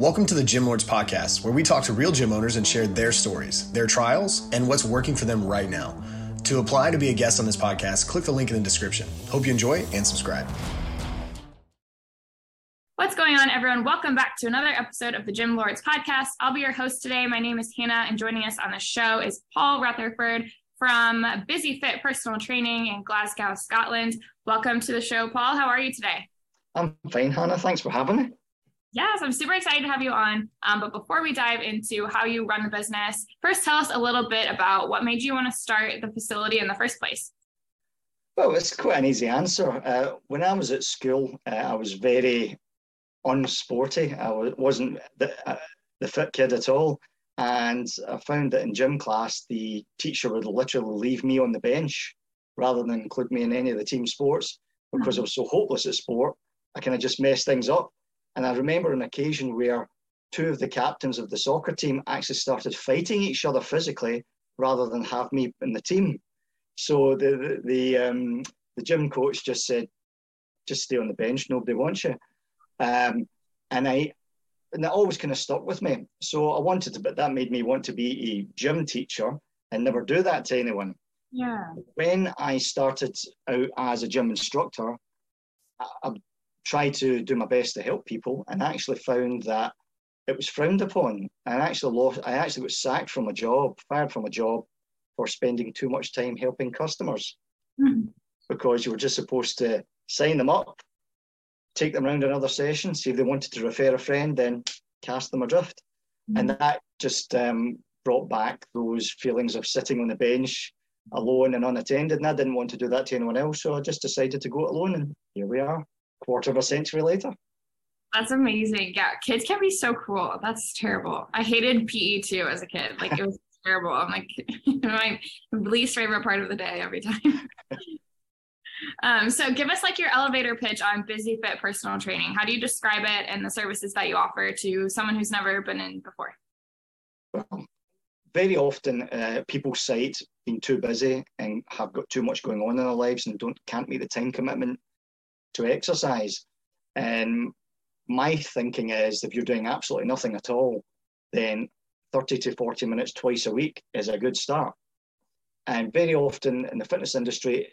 Welcome to the Gym Lords Podcast, where we talk to real gym owners and share their stories, their trials, and what's working for them right now. To apply to be a guest on this podcast, click the link in the description. Hope you enjoy and subscribe. What's going on, everyone? Welcome back to another episode of the Gym Lords Podcast. I'll be your host today. My name is Hannah, and joining us on the show is Paul Rutherford from Busy Fit Personal Training in Glasgow, Scotland. Welcome to the show, Paul. How are you today? I'm fine, Hannah. Thanks for having me. Yes, I'm super excited to have you on. Um, but before we dive into how you run the business, first tell us a little bit about what made you want to start the facility in the first place. Well, it's quite an easy answer. Uh, when I was at school, uh, I was very unsporty. I wasn't the, uh, the fit kid at all. And I found that in gym class, the teacher would literally leave me on the bench rather than include me in any of the team sports because mm-hmm. I was so hopeless at sport. I kind of just messed things up. And I remember an occasion where two of the captains of the soccer team actually started fighting each other physically rather than have me in the team. So the the the, um, the gym coach just said, "Just stay on the bench. Nobody wants you." Um, and I and that always kind of stuck with me. So I wanted to, but that made me want to be a gym teacher and never do that to anyone. Yeah. When I started out as a gym instructor, I, tried to do my best to help people and actually found that it was frowned upon. And I actually lost, I actually was sacked from a job, fired from a job for spending too much time helping customers mm-hmm. because you were just supposed to sign them up, take them around another session, see if they wanted to refer a friend, then cast them adrift. Mm-hmm. And that just um, brought back those feelings of sitting on the bench alone and unattended. And I didn't want to do that to anyone else. So I just decided to go alone. And here we are quarter of a century later. That's amazing. Yeah, kids can be so cruel. That's terrible. I hated PE too as a kid. Like it was terrible. I'm like my least favorite part of the day every time. um, so give us like your elevator pitch on Busy Fit personal training. How do you describe it and the services that you offer to someone who's never been in before? Well, very often uh, people cite being too busy and have got too much going on in their lives and don't can't meet the time commitment to exercise. And my thinking is if you're doing absolutely nothing at all, then 30 to 40 minutes twice a week is a good start. And very often in the fitness industry,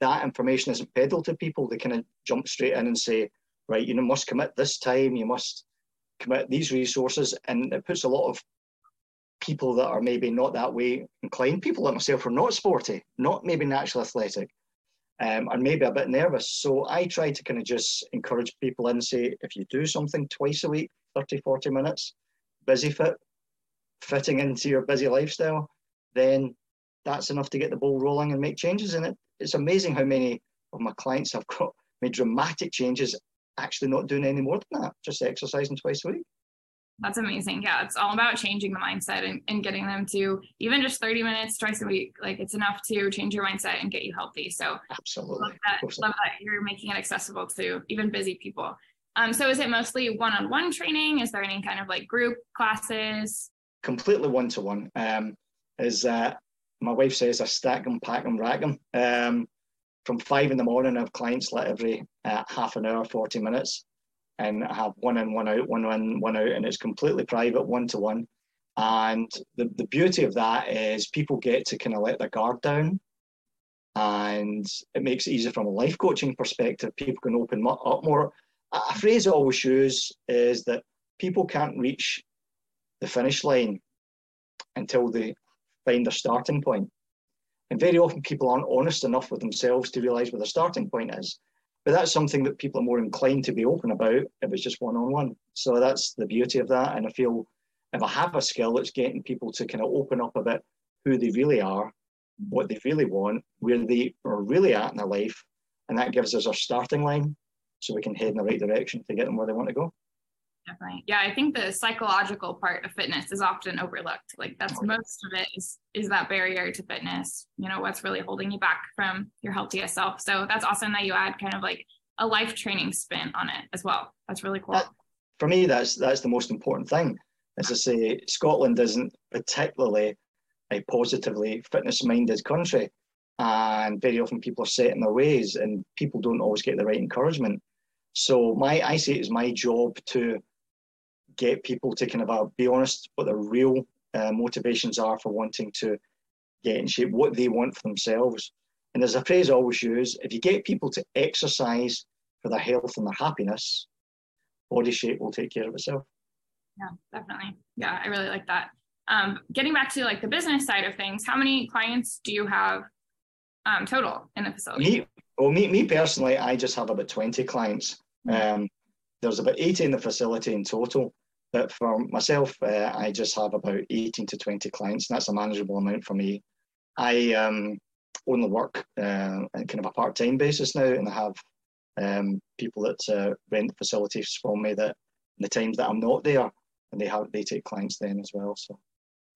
that information isn't peddled to people. They kind of jump straight in and say, right, you must commit this time, you must commit these resources. And it puts a lot of people that are maybe not that way inclined, people like myself who are not sporty, not maybe naturally athletic, um, and maybe a bit nervous. So I try to kind of just encourage people and say, if you do something twice a week, 30, 40 minutes, busy fit, fitting into your busy lifestyle, then that's enough to get the ball rolling and make changes in it. It's amazing how many of my clients have got made dramatic changes actually not doing any more than that, just exercising twice a week. That's amazing. Yeah, it's all about changing the mindset and, and getting them to even just 30 minutes twice a week. Like it's enough to change your mindset and get you healthy. So absolutely love that, love that you're making it accessible to even busy people. Um, so is it mostly one-on-one training? Is there any kind of like group classes? Completely one-to-one. Um, is uh, my wife says I stack them, pack them, rack them. Um, from five in the morning, I have clients let every uh, half an hour, 40 minutes and have one in, one out, one in, one out, and it's completely private, one to one. And the, the beauty of that is people get to kind of let their guard down and it makes it easier from a life coaching perspective. People can open up more. A phrase I always use is that people can't reach the finish line until they find their starting point. And very often people aren't honest enough with themselves to realize where their starting point is. But that's something that people are more inclined to be open about if it's just one on one. So that's the beauty of that. And I feel if I have a skill, it's getting people to kind of open up a bit who they really are, what they really want, where they are really at in their life. And that gives us our starting line so we can head in the right direction to get them where they want to go. Definitely. Yeah, I think the psychological part of fitness is often overlooked. Like that's oh, most of it is is that barrier to fitness. You know, what's really holding you back from your healthiest self. So that's awesome that you add kind of like a life training spin on it as well. That's really cool. That, for me, that's that's the most important thing. As I say, Scotland isn't particularly a positively fitness minded country. And very often people are set in their ways and people don't always get the right encouragement. So my I see it as my job to get people to kind of uh, be honest what their real uh, motivations are for wanting to get in shape, what they want for themselves. And there's a phrase I always use if you get people to exercise for their health and their happiness, body shape will take care of itself. Yeah, definitely. Yeah, I really like that. Um, getting back to like the business side of things, how many clients do you have um, total in the facility? Me, well, me, me personally, I just have about 20 clients. Mm-hmm. Um, there's about 80 in the facility in total. But for myself, uh, I just have about 18 to 20 clients, and that's a manageable amount for me. I um, only work uh, on kind of a part time basis now, and I have um, people that uh, rent facilities from me that the times that I'm not there, and they have they take clients then as well. So.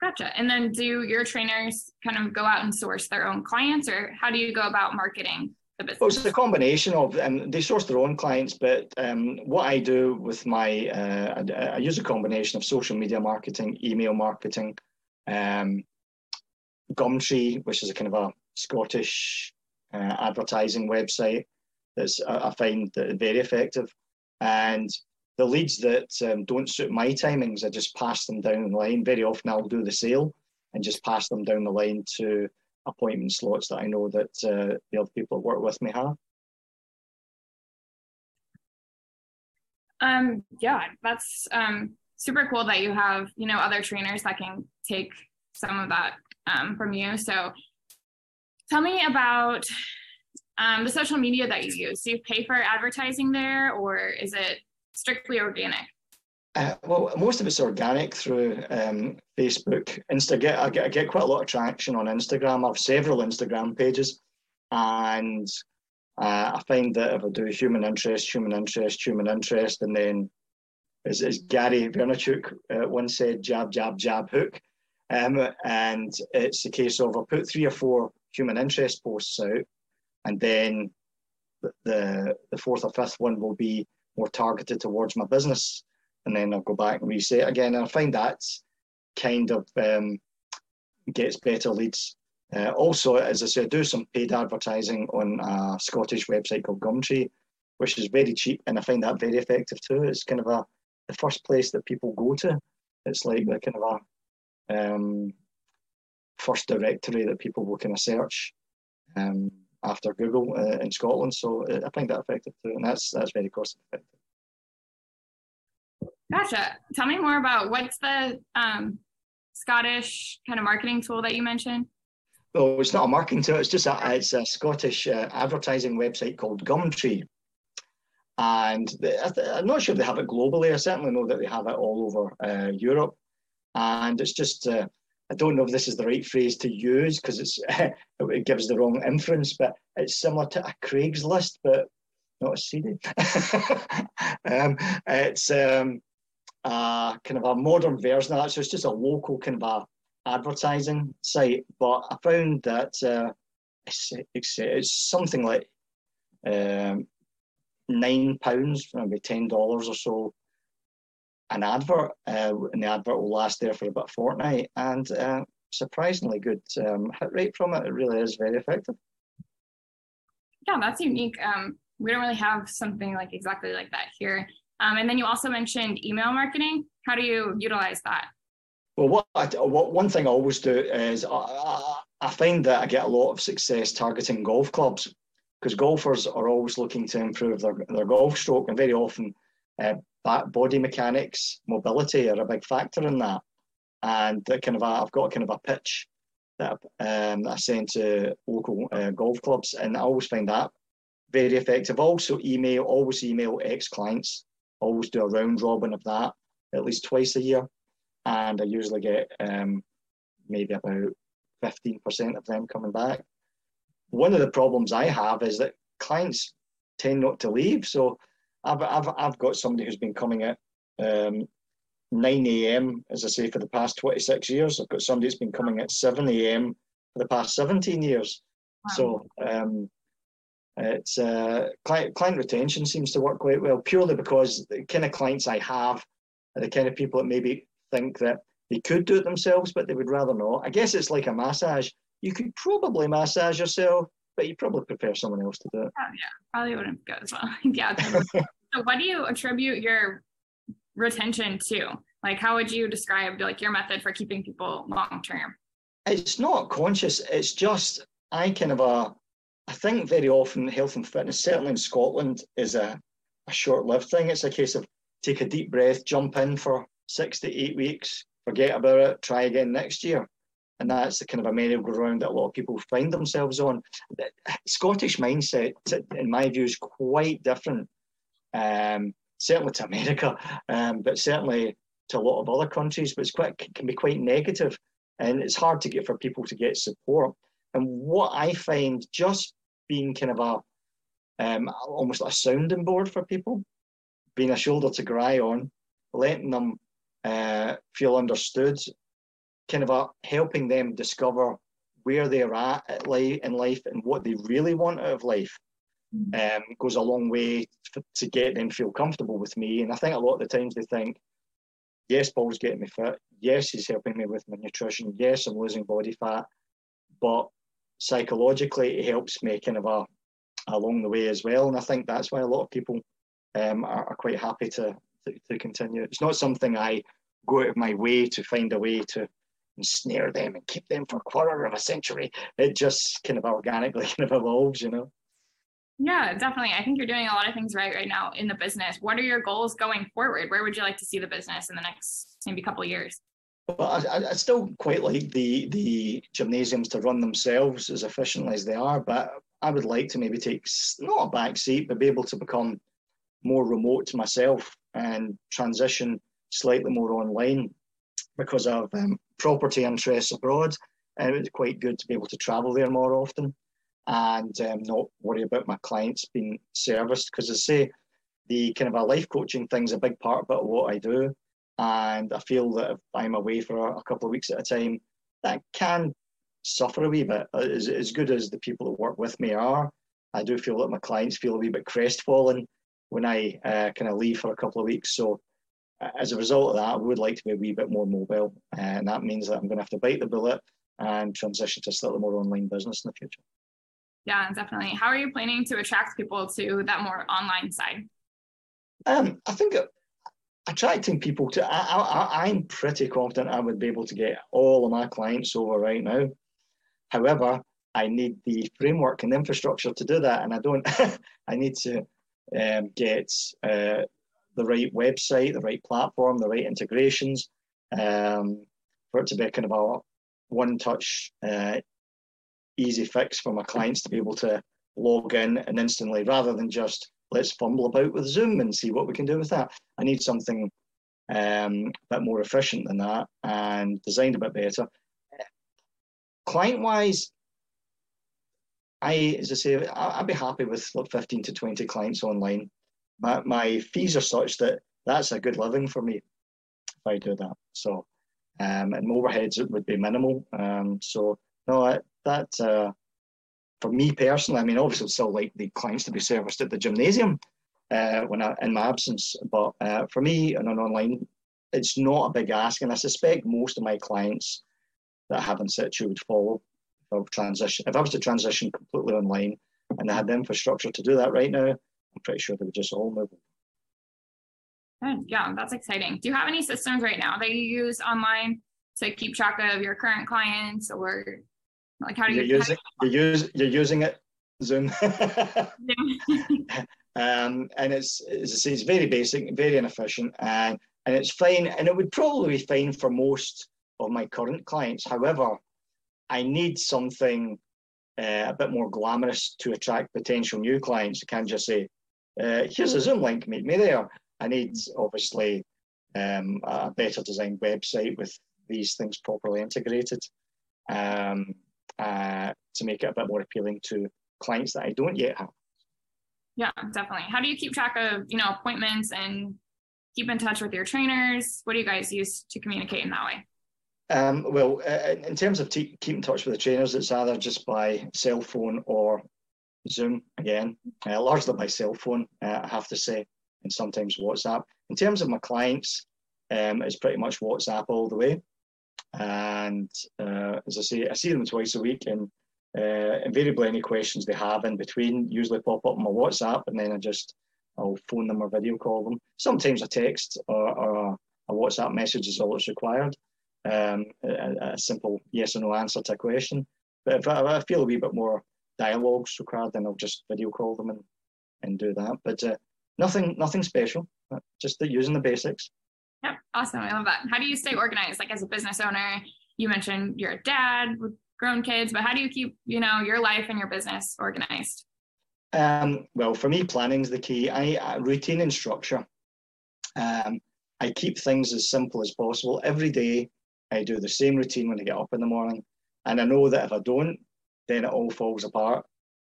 Gotcha. And then do your trainers kind of go out and source their own clients, or how do you go about marketing the business? Well, it's a combination of um, they source their own clients, but um, what I do with my uh, I, I, use a combination of social media marketing, email marketing, um, Gumtree, which is a kind of a Scottish uh, advertising website that's I find very effective, and the leads that um, don't suit my timings, I just pass them down the line. Very often, I'll do the sale and just pass them down the line to appointment slots that I know that uh, the other people that work with me have. Um, yeah, that's um, super cool that you have you know other trainers that can take some of that um, from you. So, tell me about um, the social media that you use. Do you pay for advertising there, or is it strictly organic? Uh, well, most of it's organic through um, Facebook, Instagram. I get, I get quite a lot of traction on Instagram. I have several Instagram pages, and uh, I find that if I do human interest, human interest, human interest, and then as, as Gary Vaynerchuk uh, once said, jab, jab, jab, hook. Um, and it's a case of I put three or four human interest posts out, and then the the fourth or fifth one will be more targeted towards my business, and then I'll go back and reset again. And I find that kind of um, gets better leads. Uh, also, as I said, I do some paid advertising on a Scottish website called Gumtree, which is very cheap, and I find that very effective too. It's kind of a the first place that people go to. It's like the kind of a um, first directory that people will kind of search. Um, after Google uh, in Scotland. So uh, I find that effective too, and that's that's very cost effective. Gotcha. Tell me more about what's the um, Scottish kind of marketing tool that you mentioned. Well, it's not a marketing tool. It's just a it's a Scottish uh, advertising website called Gumtree, and I'm not sure they have it globally. I certainly know that they have it all over uh, Europe, and it's just uh, I don't know if this is the right phrase to use because it's it gives the wrong inference, but it's similar to a Craigslist, but not a CD. um, it's um, kind of a modern version of that, so it's just a local kind of a advertising site. But I found that uh, it's, it's, it's, something like um, nine pounds, maybe ten dollars or so an advert, uh, and the advert will last there for about a fortnight, and uh, surprisingly good um, hit rate from it. It really is very effective. Yeah, that's unique. Um, we don't really have something like exactly like that here. Um, and then you also mentioned email marketing. How do you utilize that? Well, what, I, what one thing I always do is I, I find that I get a lot of success targeting golf clubs because golfers are always looking to improve their, their golf stroke, and very often uh, body mechanics, mobility are a big factor in that. And kind of a, I've got kind of a pitch that, um, I send to local uh, golf clubs, and I always find that very effective. Also, email, always email ex clients, always do a round robin of that at least twice a year, and I usually get um, maybe about 15% of them coming back. One of the problems I have is that clients tend not to leave. So I've, I've, I've got somebody who's been coming at um, 9 a.m., as I say, for the past 26 years. I've got somebody that's been coming at 7 a.m. for the past 17 years. Wow. So um, it's uh, client, client retention seems to work quite well, purely because the kind of clients I have are the kind of people that maybe think that they could do it themselves, but they would rather not. I guess it's like a massage. You could probably massage yourself, but you probably prefer someone else to do it. Oh, yeah, probably wouldn't go as well. yeah. so, what do you attribute your retention to? Like, how would you describe like your method for keeping people long term? It's not conscious. It's just I kind of a. I think very often health and fitness, certainly in Scotland, is a, a short-lived thing. It's a case of take a deep breath, jump in for six to eight weeks, forget about it, try again next year. And that's the kind of a merry-go-round that a lot of people find themselves on. The Scottish mindset, in my view, is quite different, um, certainly to America, um, but certainly to a lot of other countries. But it's quite can be quite negative, and it's hard to get for people to get support. And what I find just being kind of a um, almost like a sounding board for people, being a shoulder to cry on, letting them uh, feel understood, kind of a, helping them discover where they're at, at life, in life and what they really want out of life mm. um, goes a long way to, to get them feel comfortable with me. And I think a lot of the times they think, yes, Paul's getting me fit. Yes, he's helping me with my nutrition. Yes, I'm losing body fat. But psychologically, it helps me kind of a, along the way as well. And I think that's why a lot of people um, are, are, quite happy to, to, to continue. It's not something I go out of my way to find a way to ensnare them and keep them for a quarter of a century. It just kind of organically kind of evolves, you know. Yeah, definitely. I think you're doing a lot of things right right now in the business. What are your goals going forward? Where would you like to see the business in the next maybe couple years? Well, I, I still quite like the the gymnasiums to run themselves as efficiently as they are, but I would like to maybe take not a back seat, but be able to become more remote to myself and transition slightly more online because of um, property interests abroad. And it's quite good to be able to travel there more often and um, not worry about my clients being serviced. Because I say, the kind of a life coaching thing is a big part about what I do. And I feel that if I'm away for a couple of weeks at a time, that can suffer a wee bit. As, as good as the people that work with me are, I do feel that my clients feel a wee bit crestfallen when I uh, kind of leave for a couple of weeks. So as a result of that, I would like to be a wee bit more mobile, and that means that I'm going to have to bite the bullet and transition to a slightly more online business in the future. Yeah, definitely. How are you planning to attract people to that more online side? Um, I think attracting people to, I, am pretty confident I would be able to get all of my clients over right now. However, I need the framework and infrastructure to do that, and I don't. I need to um, get uh, the right website, the right platform, the right integrations, um, for it to be kind of a one-touch, uh, easy fix for my clients to be able to log in and instantly, rather than just let's fumble about with Zoom and see what we can do with that. I need something um, a bit more efficient than that and designed a bit better. Client-wise, I, as I say, I'd be happy with 15 to 20 clients online my, my fees are such that that's a good living for me if I do that. So, um, and overheads would be minimal. Um, so no, that uh, for me personally, I mean, obviously, I'd still like the clients to be serviced at the gymnasium uh, when I, in my absence. But uh, for me, on an online, it's not a big ask, and I suspect most of my clients that have in situ would follow. Transition, if I was to transition completely online, and I had the infrastructure to do that right now, I'm pretty sure they would just all move. Yeah, that's exciting. Do you have any systems right now that you use online to keep track of your current clients or like how do you you're using you use you're using it Zoom. um, and it's as I say, it's very basic, very inefficient, and and it's fine, and it would probably be fine for most of my current clients. However, I need something uh, a bit more glamorous to attract potential new clients. I can't just say, uh, here's a Zoom link, meet me there. I need obviously um, a better designed website with these things properly integrated um, uh, to make it a bit more appealing to clients that I don't yet have. Yeah, definitely. How do you keep track of you know appointments and keep in touch with your trainers? What do you guys use to communicate in that way? Um, well, uh, in terms of t- keep in touch with the trainers, it's either just by cell phone or Zoom again, uh, largely by cell phone, uh, I have to say, and sometimes WhatsApp. In terms of my clients, um, it's pretty much WhatsApp all the way. And uh, as I say, I see them twice a week, and uh, invariably any questions they have in between usually pop up on my WhatsApp, and then I just I'll phone them or video call them. Sometimes a text or, or a WhatsApp message is all that's required. Um, a, a, simple yes or no answer to a question. But if I, I, feel a wee bit more dialogues required, then I'll just video call them and, and do that. But uh, nothing nothing special. Just using the basics. Yeah, awesome. I love that. How do you stay organized? Like as a business owner, you mentioned you're a dad with grown kids, but how do you keep you know your life and your business organized? Um, well, for me, planning is the key. I uh, routine and structure. Um, I keep things as simple as possible. Every day, I do the same routine when I get up in the morning, and I know that if I don't, then it all falls apart.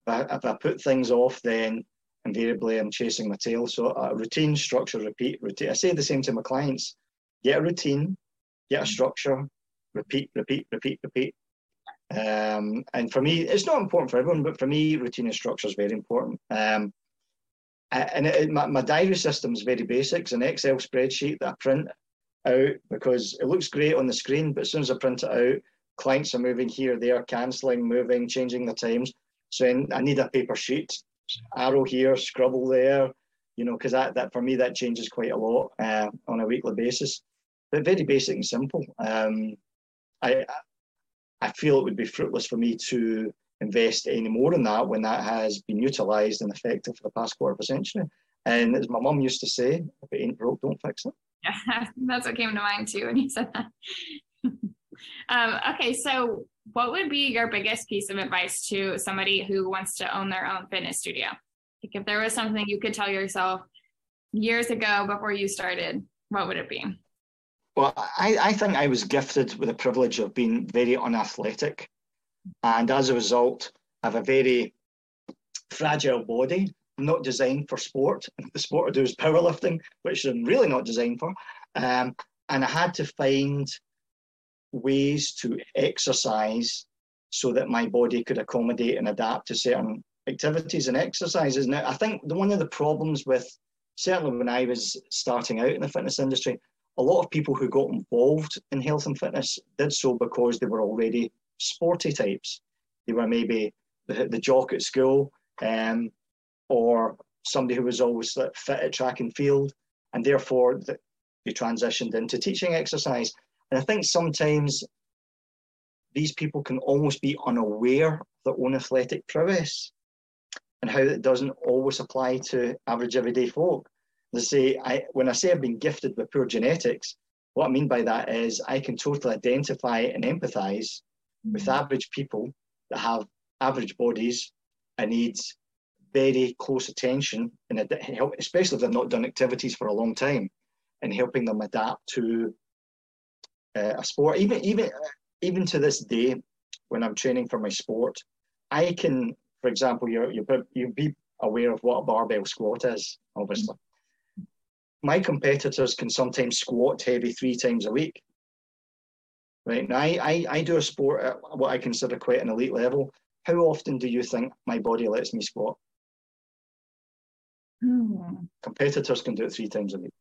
If I put things off, then invariably I'm chasing my tail. So a routine, structure, repeat, routine. I say the same to my clients: get a routine, get a structure, repeat, repeat, repeat, repeat. Um, and for me, it's not important for everyone, but for me, routine and structure is very important. Um, and it, it, my, my diary system is very basic. It's an Excel spreadsheet that I print out because it looks great on the screen, but as soon as I print it out, clients are moving here, there, cancelling, moving, changing the times. So I need a paper sheet, arrow here, scribble there, you know, because that, that for me, that changes quite a lot uh, on a weekly basis. But very basic and simple. Um, I, I feel it would be fruitless for me to invest any more in that when that has been utilised and effective for the past quarter of a century. And as my mum used to say, if it ain't broke, don't fix it. Yeah, that's what came to mind too when you said that. um, okay, so what would be your biggest piece of advice to somebody who wants to own their own fitness studio? Like if there was something you could tell yourself years ago before you started, what would it be? Well, I, I think I was gifted with the privilege of being very unathletic. And as a result, I have a very fragile body, not designed for sport. The sport I do is powerlifting, which I'm really not designed for. Um, and I had to find ways to exercise so that my body could accommodate and adapt to certain activities and exercises. Now, I think the, one of the problems with certainly when I was starting out in the fitness industry a lot of people who got involved in health and fitness did so because they were already sporty types. They were maybe the, the jock at school um, or somebody who was always fit at track and field, and therefore they transitioned into teaching exercise. And I think sometimes these people can almost be unaware of their own athletic prowess and how it doesn't always apply to average everyday folk. They say, I, when I say I've been gifted with poor genetics, what I mean by that is I can totally identify and empathize mm-hmm. with average people that have average bodies and needs very close attention, and especially if they've not done activities for a long time, and helping them adapt to uh, a sport. Even even even to this day, when I'm training for my sport, I can, for example, you're you you be aware of what a barbell squat is, obviously my competitors can sometimes squat heavy three times a week. Right now, I, I, I do a sport at what I consider quite an elite level. How often do you think my body lets me squat? Hmm. Competitors can do it three times a week.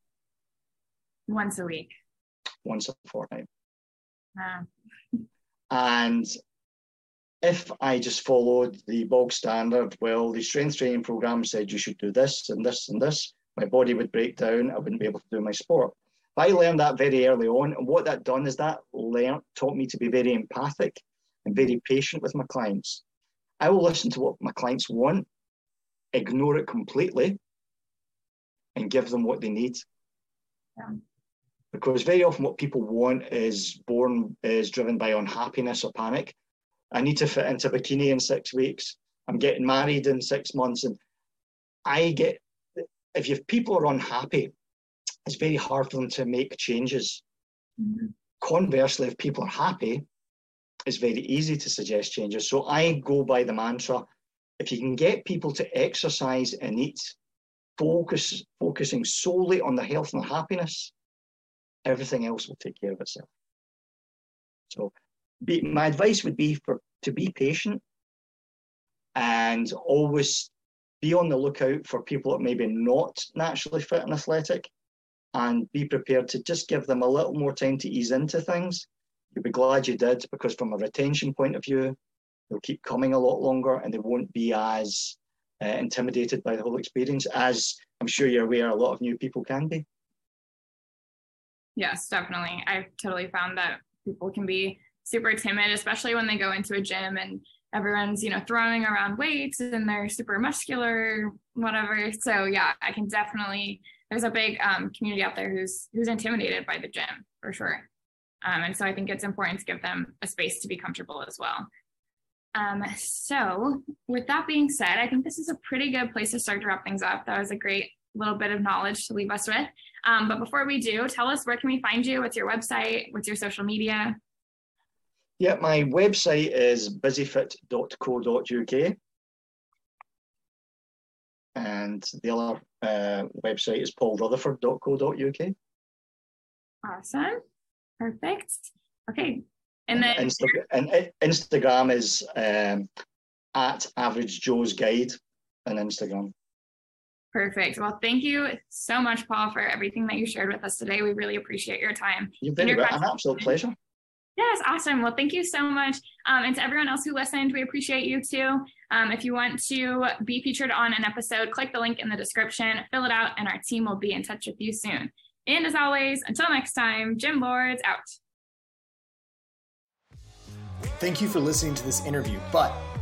Once a week. Once a fortnight. Ah. And if I just followed the bog standard, well, the strength training program said you should do this and this and this, my body would break down. I wouldn't be able to do my sport. But I learned that very early on. And what that done is that learned, taught me to be very empathic and very patient with my clients. I will listen to what my clients want, ignore it completely, and give them what they need. Yeah. Because very often what people want is born is driven by unhappiness or panic. I need to fit into bikini in six weeks. I'm getting married in six months, and I get if you people are unhappy, it's very hard for them to make changes. Mm-hmm. Conversely, if people are happy, it's very easy to suggest changes. So I go by the mantra: if you can get people to exercise and eat, focus focusing solely on their health and their happiness, everything else will take care of itself. So, be, my advice would be for to be patient and always be on the lookout for people that maybe not naturally fit and athletic and be prepared to just give them a little more time to ease into things. You'll be glad you did because from a retention point of view, they'll keep coming a lot longer and they won't be as uh, intimidated by the whole experience, as I'm sure you're aware, a lot of new people can be. Yes, definitely. I've totally found that people can be super timid, especially when they go into a gym and everyone's, you know, throwing around weights and they're super muscular, whatever. So yeah, I can definitely there's a big um, community out there who's who's intimidated by the gym for sure. Um, and so I think it's important to give them a space to be comfortable as well. Um, so with that being said, I think this is a pretty good place to start to wrap things up. That was a great little bit of knowledge to leave us with. Um, but before we do, tell us where can we find you? What's your website? What's your social media? Yeah, my website is busyfit.co.uk. And the other uh, website is paulrutherford.co.uk. Awesome. Perfect. Okay. And then Insta- and Instagram is um, at Average Joe's Guide on Instagram. Perfect. Well, thank you so much, Paul, for everything that you shared with us today. We really appreciate your time. You're very well. An absolute pleasure. Yes, awesome. Well, thank you so much. Um, and to everyone else who listened, we appreciate you too. Um, if you want to be featured on an episode, click the link in the description, fill it out, and our team will be in touch with you soon. And as always, until next time, Gym Lords out. Thank you for listening to this interview, but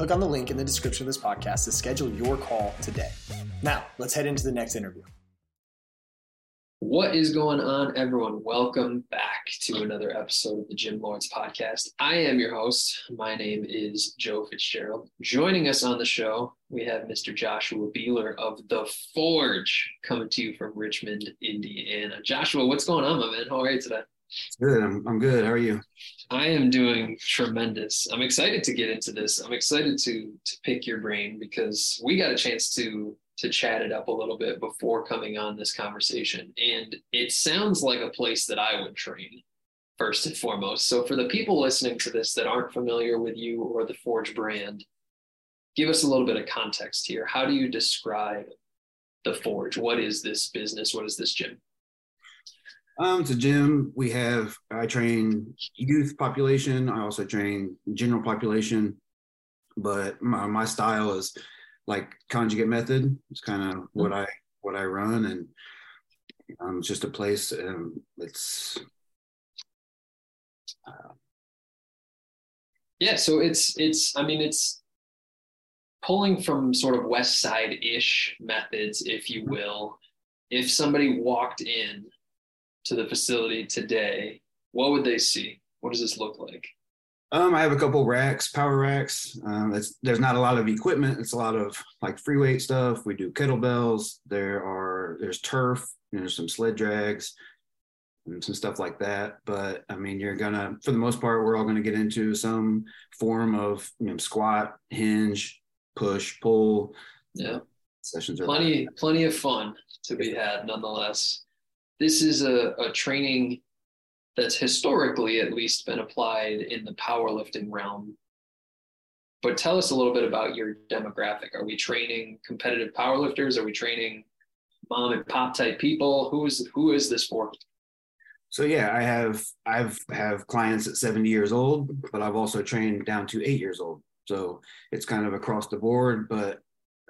Click on the link in the description of this podcast to schedule your call today. Now, let's head into the next interview. What is going on, everyone? Welcome back to another episode of the Gym Lords podcast. I am your host. My name is Joe Fitzgerald. Joining us on the show, we have Mr. Joshua Beeler of The Forge coming to you from Richmond, Indiana. Joshua, what's going on, my man? How are you today? Good. I'm, I'm good. How are you? I am doing tremendous. I'm excited to get into this. I'm excited to to pick your brain because we got a chance to to chat it up a little bit before coming on this conversation. And it sounds like a place that I would train first and foremost. So for the people listening to this that aren't familiar with you or the Forge brand, give us a little bit of context here. How do you describe the Forge? What is this business? What is this gym? Um, it's a gym. We have I train youth population. I also train general population, but my, my style is like conjugate method. It's kind of what I what I run, and um, it's just a place. Um, it's uh, yeah. So it's it's. I mean, it's pulling from sort of Westside ish methods, if you will. If somebody walked in to the facility today, what would they see? What does this look like? Um, I have a couple racks, power racks. Um, there's not a lot of equipment. It's a lot of like free weight stuff. We do kettlebells. There are there's turf. There's some sled drags and some stuff like that. But I mean, you're gonna for the most part, we're all gonna get into some form of you know squat, hinge, push, pull. Yeah, sessions are plenty plenty of fun to be had nonetheless this is a, a training that's historically at least been applied in the powerlifting realm. But tell us a little bit about your demographic. Are we training competitive powerlifters? Are we training mom and pop type people? Who is who is this for? So yeah, I have I've have clients at 70 years old, but I've also trained down to eight years old. So it's kind of across the board. But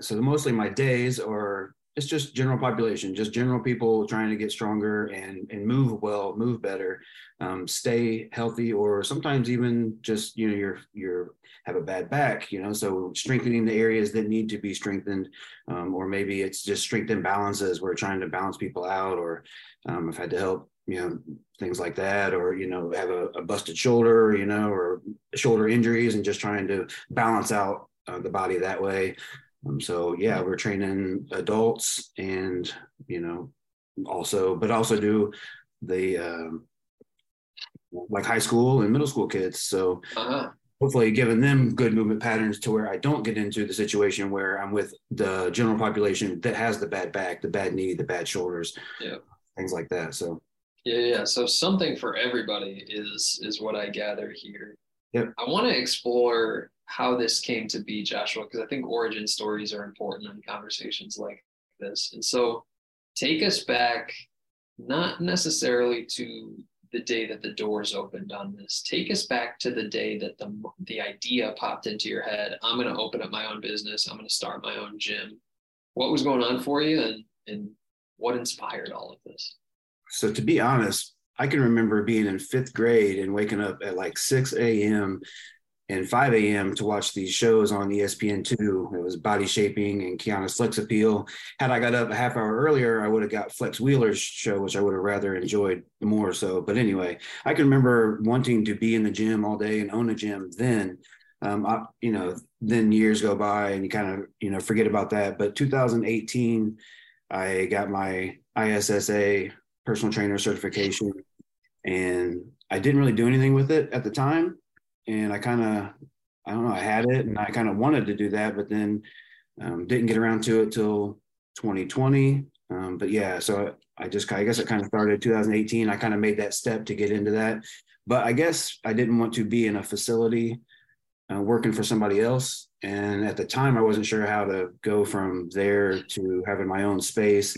so mostly my days are it's just general population, just general people trying to get stronger and and move well, move better, um, stay healthy, or sometimes even just you know you're you're have a bad back, you know, so strengthening the areas that need to be strengthened, um, or maybe it's just strength imbalances. We're trying to balance people out, or um, I've had to help you know things like that, or you know have a, a busted shoulder, you know, or shoulder injuries, and just trying to balance out uh, the body that way. Um, so yeah, we're training adults and you know also, but also do the um, like high school and middle school kids. So uh-huh. hopefully giving them good movement patterns to where I don't get into the situation where I'm with the general population that has the bad back, the bad knee, the bad shoulders, Yeah. things like that. So Yeah, yeah. So something for everybody is is what I gather here. Yep. I want to explore how this came to be, Joshua, because I think origin stories are important in conversations like this. And so take us back, not necessarily to the day that the doors opened on this. Take us back to the day that the the idea popped into your head. I'm going to open up my own business. I'm going to start my own gym. What was going on for you, and and what inspired all of this? So to be honest, I can remember being in fifth grade and waking up at like 6 a.m. and 5 a.m. to watch these shows on E ESPN2. It was Body Shaping and Kiana's Flex Appeal. Had I got up a half hour earlier, I would have got Flex Wheeler's show, which I would have rather enjoyed more so. But anyway, I can remember wanting to be in the gym all day and own a gym then. Um, I, you know, then years go by and you kind of, you know, forget about that. But 2018, I got my ISSA personal trainer certification and I didn't really do anything with it at the time. And I kind of, I don't know, I had it and I kind of wanted to do that, but then um, didn't get around to it till 2020. Um, but yeah, so I just, I guess it kind of started 2018. I kind of made that step to get into that. But I guess I didn't want to be in a facility uh, working for somebody else. And at the time, I wasn't sure how to go from there to having my own space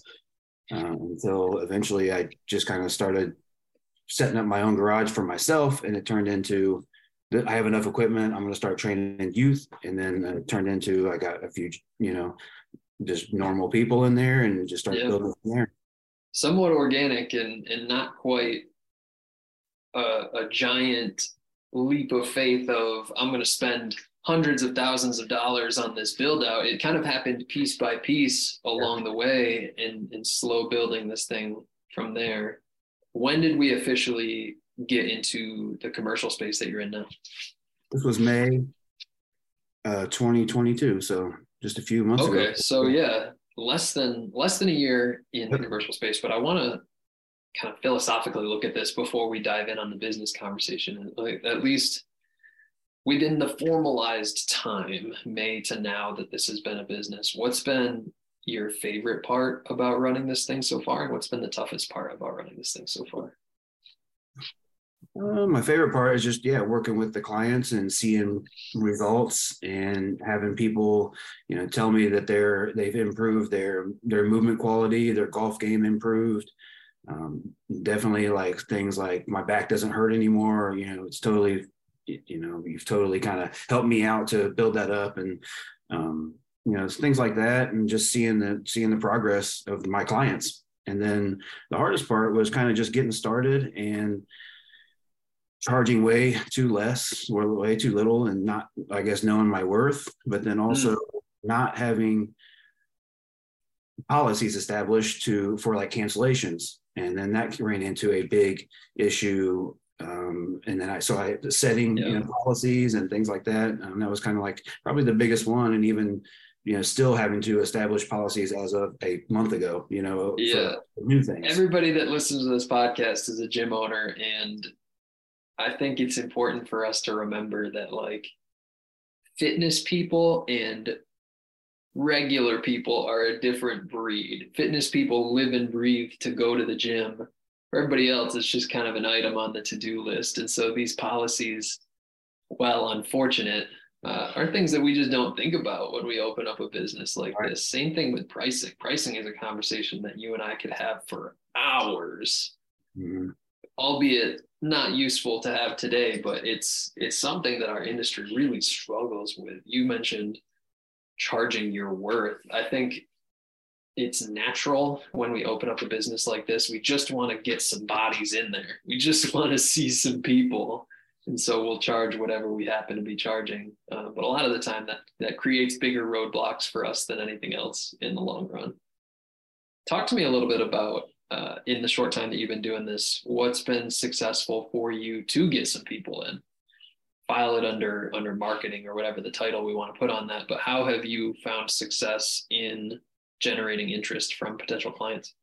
um, until eventually I just kind of started setting up my own garage for myself. And it turned into I have enough equipment. I'm going to start training youth. And then it turned into I got a few, you know, just normal people in there and just start Yeah. building from there. somewhat organic and and not quite a, a giant leap of faith of I'm going to spend hundreds of thousands of dollars on this build out. It kind of happened piece by piece along the way and and slow building this thing from there. When did we officially get into the commercial space that you're in now? This was May uh, 2022. So just a few months ago. Okay, so yeah, less than less than a year in the commercial space, but I want to kind of philosophically look at this before we dive in on the business conversation. At least within the formalized time, May to now that this has been a business, what's been your favorite part about running this thing so far, and what's been the toughest part about running this thing so far? Uh, my favorite part is just yeah working with the clients and seeing results and having people you know tell me that they're they've improved their their movement quality their golf game improved. Um, definitely like things like my back doesn't hurt anymore you know it's totally you know you've totally kind of helped me out to build that up and um, you know things like that and just seeing the seeing the progress of my clients. And then the hardest part was kind of just getting started and charging way too less or way too little and not i guess knowing my worth but then also not having policies established to for like cancellations and then that ran into a big issue um, and then I so I setting you know policies and things like that. Um, that was kind of like probably the biggest one, and even you know still having to establish policies as of a month ago. You know, Yeah. for new things. Everybody that listens to this podcast is a gym owner, and I think it's important for us to remember that like fitness people and regular people are a different breed. Fitness people live and breathe to go to the gym. For everybody else, it's just kind of an item on the to-do list. And so these policies, while unfortunate, uh, are things that we just don't think about when we open up a business like Right. this. Same thing with pricing. Pricing is a conversation that you and I could have for hours Mhm. Albeit not useful to have today, but it's it's something that our industry really struggles with. You mentioned charging your worth. I think it's natural when we open up a business like this. We just want to get some bodies in there. We just want to see some people. And so we'll charge whatever we happen to be charging. Uh, but a lot of the time that that creates bigger roadblocks for us than anything else in the long run. Talk to me a little bit about uh, in the short time that you've been doing this, what's been successful for you to get some people in? File it under under marketing or whatever the title we want to put on that. But how have you found success in generating interest from potential clients?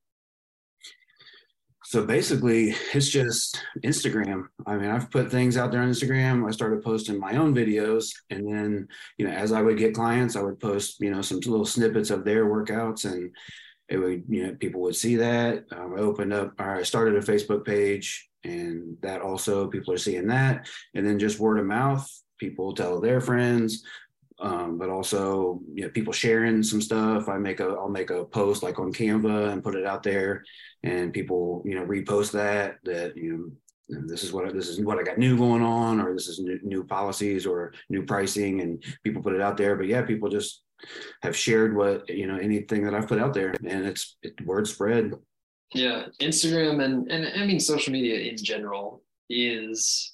so basically it's just instagram i mean i've put things out there on instagram i started posting my own videos and then you know as i would get clients i would post you know some little snippets of their workouts and it would you know people would see that. Um, i opened up or i started a facebook page and that also people are seeing that. And then just word of mouth people tell their friends um, but also you know people sharing some stuff. I make a i'll make a post like on canva and put it out there and people you know repost that that you know this is what this is what I got new going on, or this is new, new, policies or new pricing, and people put it out there. But yeah, people just have shared what you know anything that I've put out there, and it's it, word spread. Yeah, Instagram and and I mean social media in general is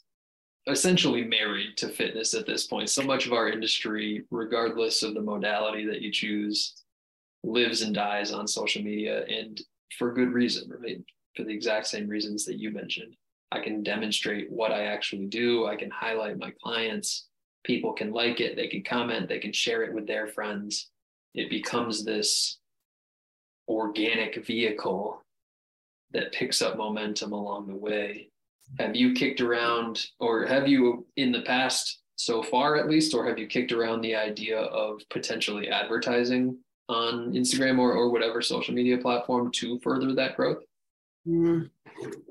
essentially married to fitness at this point. So much of our industry, regardless of the modality that you choose, lives and dies on social media, and for good reason, right? For the exact same reasons that you mentioned. I can demonstrate what I actually do. I can highlight my clients. People can like it. They can comment. They can share it with their friends. It becomes this organic vehicle that picks up momentum along the way. Have you kicked around, or have you in the past, so far at least, or have you kicked around the idea of potentially advertising on Instagram or, or whatever social media platform to further that growth? Mm,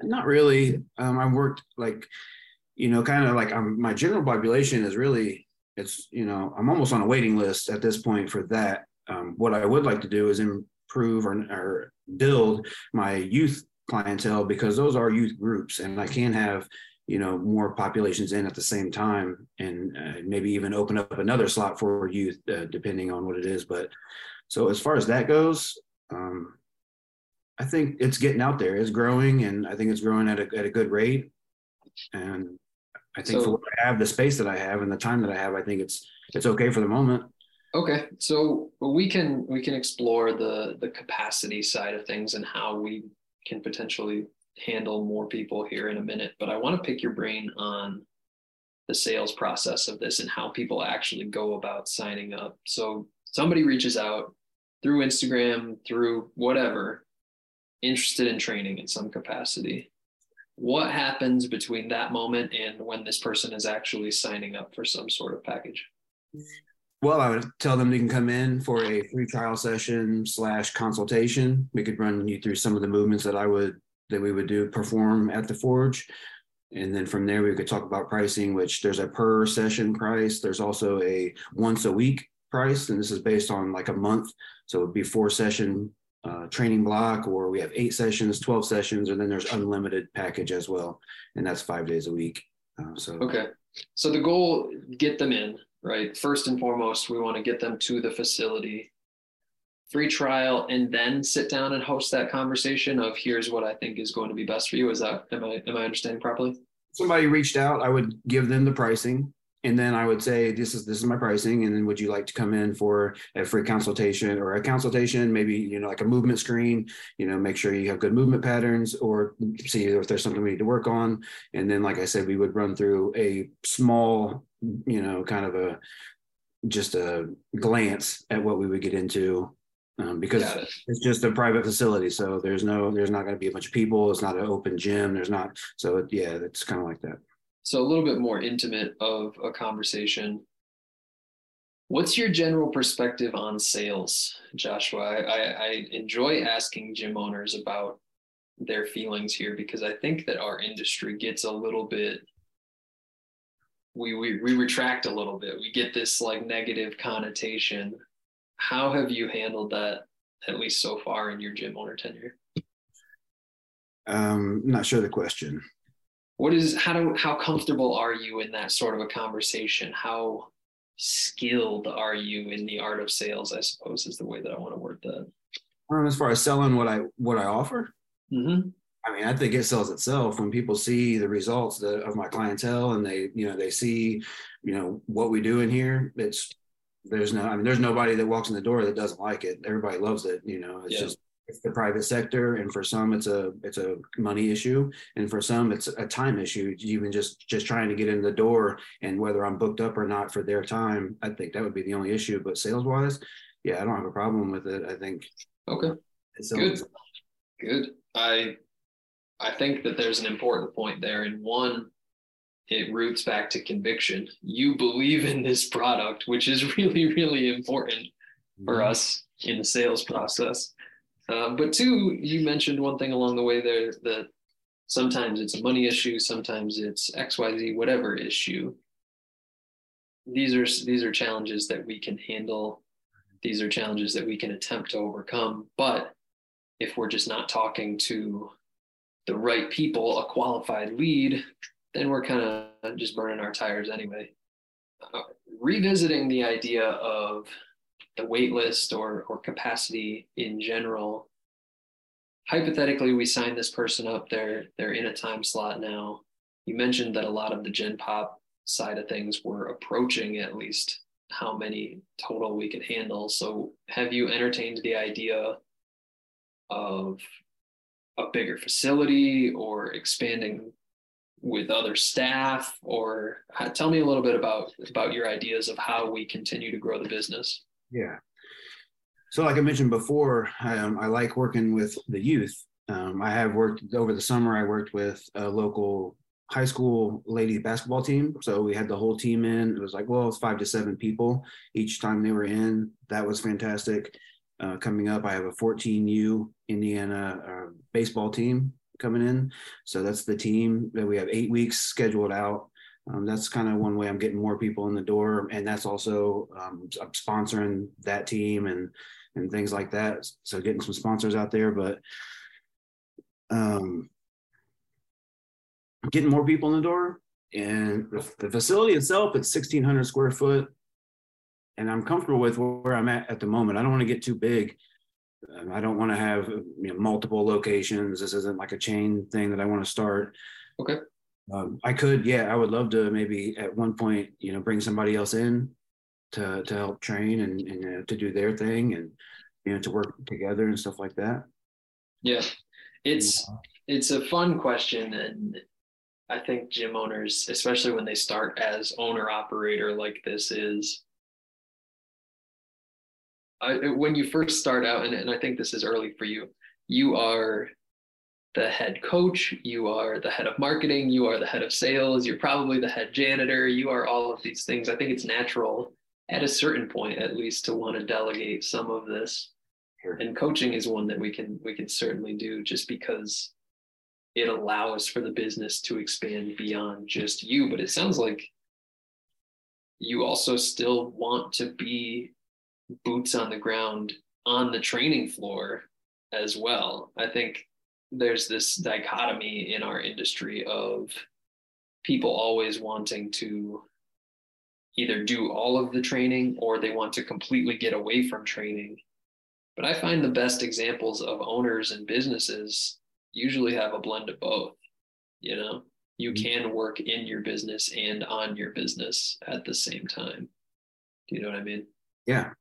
not really. Um, I worked like, you know, kind of like I'm, my general population is really, it's, you know, I'm almost on a waiting list at this point for that. Um, what I would like to do is improve or, or build my youth clientele because those are youth groups and I can have you know more populations in at the same time and uh, maybe even open up another slot for youth uh, depending on what it is but so as far as that goes, um, I think it's getting out there. It's growing, and I think it's growing at a at a good rate. And I think so, for what I have, the space that I have, and the time that I have, I think it's it's okay for the moment. Okay, so we can we can explore the the capacity side of things and how we can potentially handle more people here in a minute. But I want to pick your brain on the sales process of this and how people actually go about signing up. So somebody reaches out through Instagram, through whatever, interested in training in some capacity. What happens between that moment and when this person is actually signing up for some sort of package? Well, I would tell them they can come in for a free trial session slash consultation. We could run you through some of the movements that I would that we would do perform at the forge. And then from there, we could talk about pricing, which there's a per session price. There's also a once a week price, and this is based on like a month. So it'd be four session uh, training block, or we have eight sessions, 12 sessions, and then there's unlimited package as well. And that's five days a week. Uh, so, okay. So the goal, get them in, right? First and foremost, we want to get them to the facility, free trial, and then sit down and host that conversation of here's what I think is going to be best for you. Is that, am I, am I understanding properly? Somebody reached out, I would give them the pricing and then I would say, this is this is my pricing, and then would you like to come in for a free consultation or a consultation? Maybe you know like a movement screen. You know, make sure you have good movement patterns, or see if there's something we need to work on. And then, like I said, we would run through a small, you know, kind of a just a glance at what we would get into um, because it. it's just a private facility. So there's no, there's not going to be a bunch of people. It's not an open gym. There's not. So yeah, it's kind of like that. So a little bit more intimate of a conversation. What's your general perspective on sales, Joshua? I, I, enjoy asking gym owners about their feelings here because I think that our industry gets a little bit we, we we retract a little bit. We get this like negative connotation. How have you handled that at least so far in your gym owner tenure? Um, not sure the question what is how do how comfortable are you in that sort of a conversation? How skilled are you in the art of sales i suppose is the way that i want to word that. Um, as far as selling what i what i offer? Mm-hmm. i mean i think it sells itself. When people see the results that, of my clientele and they you know they see you know what we do in here it's there's no i mean there's nobody that walks in the door that doesn't like it. Everybody loves it you know it's yeah. just it's the private sector and for some it's a it's a money issue and for some it's a time issue even just just trying to get in the door and whether i'm booked up or not for their time i think that would be the only issue but sales wise yeah i don't have a problem with it i think okay good good i I think that there's an important point there. And one, it roots back to conviction. You believe in this product, which is really, really important for Mm-hmm. us in the sales process. Um, but two, you mentioned one thing along the way there that sometimes it's a money issue, sometimes it's XYZ, whatever issue. These are these are challenges that we can handle. These are challenges that we can attempt to overcome. But if we're just not talking to the right people, a qualified lead, then we're kind of just burning our tires anyway. Uh, revisiting the idea of the wait list or, or capacity in general, hypothetically, we sign this person up, they're, they're in a time slot now. You mentioned that a lot of the Gen Pop side of things were approaching at least how many total we could handle. So have you entertained the idea of a bigger facility or expanding with other staff or uh, tell me a little bit about about your ideas of how we continue to grow the business Yeah. So, like I mentioned before, um, I like working with the youth. Um, I have worked over the summer. I worked with a local high school ladies basketball team. So we had the whole team in. It was like, well, it's five to seven people each time they were in. That was fantastic. Uh, coming up, I have a 14U Indiana uh, baseball team coming in. So that's the team that we have eight weeks scheduled out. Um, that's kind of one way I'm getting more people in the door, and that's also um, I'm sponsoring that team and and things like that. So getting some sponsors out there, but um, getting more people in the door. And the, facility itself, it's 1,600 square foot, and I'm comfortable with where I'm at at the moment. I don't want to get too big. Um, I don't want to have you know, multiple locations. This isn't like a chain thing that I want to start. Okay. Um, I could, yeah, I would love to maybe at one point, you know, bring somebody else in to to help train and, and uh, to do their thing and you know to work together and stuff like that. yeah it's it's a fun question and i think gym owners especially when they start as owner operator like this is I, when you first start out and, and i think this is early for you you are the head coach you are the head of marketing you are the head of sales you're probably the head janitor you are all of these things. I think it's natural at a certain point at least to want to delegate some of this. Sure. and coaching is one that we can we can certainly do just because it allows for the business to expand beyond just you. But it sounds like you also still want to be boots on the ground on the training floor as well. I think there's this dichotomy in our industry of people always wanting to either do all of the training or they want to completely get away from training but I find the best examples of owners and businesses usually have a blend of both. You know, you Mhm. can work in your business and on your business at the same time. Do you know what I mean? Yeah.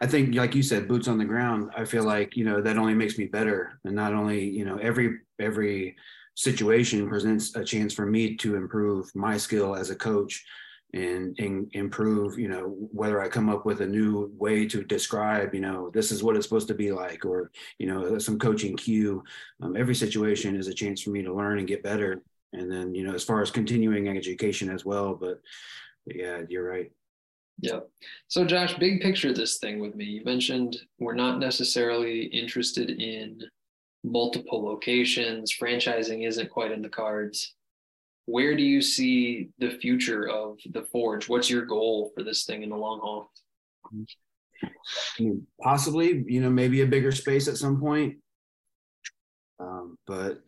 I think like you said, boots on the ground, I feel like, you know, that only makes me better. And not only, you know, every every situation presents a chance for me to improve my skill as a coach and, and improve, you know, whether I come up with a new way to describe, you know, this is what it's supposed to be like, or, you know, some coaching cue. Um, every situation is a chance for me to learn and get better. And then, you know, as far as continuing education as well. But yeah, you're right. Yep. So, Josh, big picture this thing with me. You mentioned we're not necessarily interested in multiple locations, franchising isn't quite in the cards. Where do you see the future of the Forge? What's your goal for this thing in the long haul? Possibly, you know, maybe a bigger space at some point. Um, but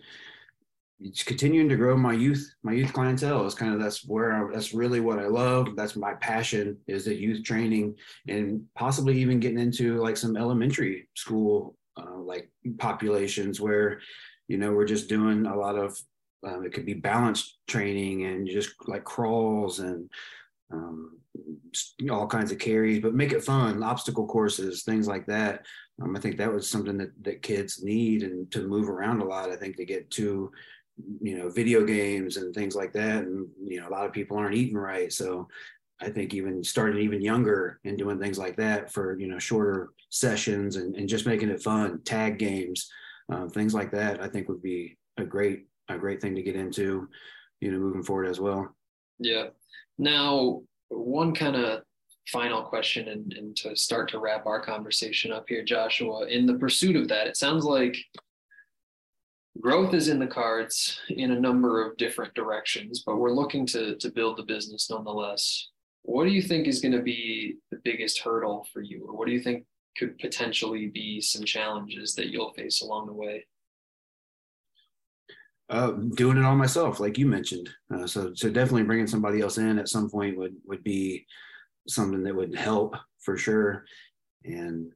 it's continuing to grow my youth, my youth clientele is kind of that's where I, that's really what I love. That's my passion is the youth training and possibly even getting into like some elementary school uh, like populations where, you know, we're just doing a lot of um, it could be balance training and just like crawls and um, all kinds of carries, but make it fun, obstacle courses, things like that. Um, I think that was something that, that kids need and to move around a lot. I think to get to, you know, video games and things like that. And, you know, a lot of people aren't eating right. So I think even starting even younger and doing things like that for, you know, shorter sessions and, and just making it fun, tag games, uh, things like that, I think would be a great a great thing to get into, you know, moving forward as well. Yeah. Now, one kind of final question and, and to start to wrap our conversation up here, Joshua, in the pursuit of that, it sounds like growth is in the cards in a number of different directions, but we're looking to, to build the business nonetheless. What do you think is going to be the biggest hurdle for you? Or what do you think could potentially be some challenges that you'll face along the way? Uh, doing it all myself, like you mentioned. Uh, so, so definitely bringing somebody else in at some point would would be something that would help for sure. And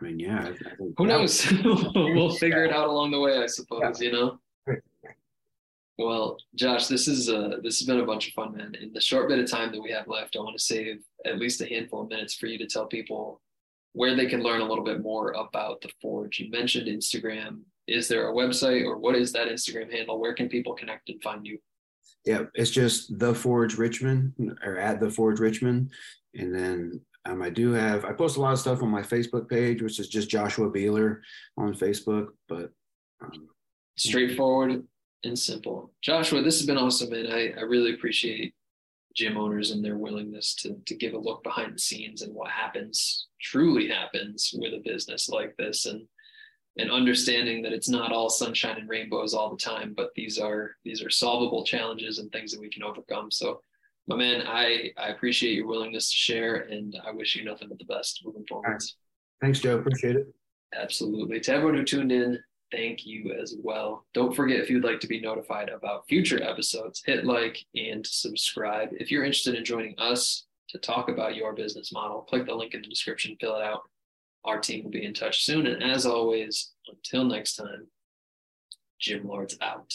I mean, yeah. I, I Who knows? we'll figure it out along the way, I suppose. You know. Well, Josh, this is uh this has been a bunch of fun, man. In the short bit of time that we have left, I want to save at least a handful of minutes for you to tell people where they can learn a little bit more about the Forge. You mentioned Instagram. Is there a website or what is that Instagram handle? Where can people connect and find you? Yeah, it's just the Forge Richmond or at the Forge Richmond, and then um, I do have I post a lot of stuff on my Facebook page, which is just Joshua Beeler on Facebook. But um, straightforward and simple. Joshua, this has been awesome, man. I, I really appreciate gym owners and their willingness to, to give a look behind the scenes and what happens, truly happens with a business like this and and understanding that it's not all sunshine and rainbows all the time, but these are these are solvable challenges and things that we can overcome. So my man, I, I appreciate your willingness to share and I wish you nothing but the best moving forward. Thanks, Joe. Appreciate it. Absolutely. To everyone who tuned in, thank you as well. Don't forget if you'd like to be notified about future episodes, hit like and subscribe. If you're interested in joining us to talk about your business model, click the link in the description, fill it out. Our team will be in touch soon. And as always, until next time, Gym Lords out.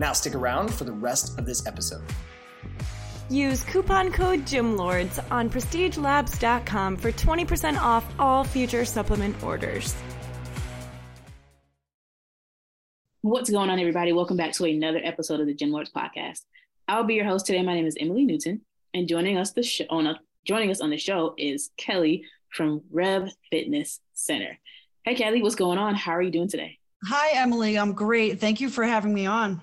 Now stick around for the rest of this episode. Use coupon code GYMLORDS on prestigelabs.com for 20% off all future supplement orders. What's going on, everybody? Welcome back to another episode of the Gym Lords podcast. I'll be your host today. My name is Emily Newton, and joining us the show on a, joining us on the show is Kelly from Rev Fitness Center. Hey, Kelly, what's going on? How are you doing today? Hi, Emily. I'm great. Thank you for having me on.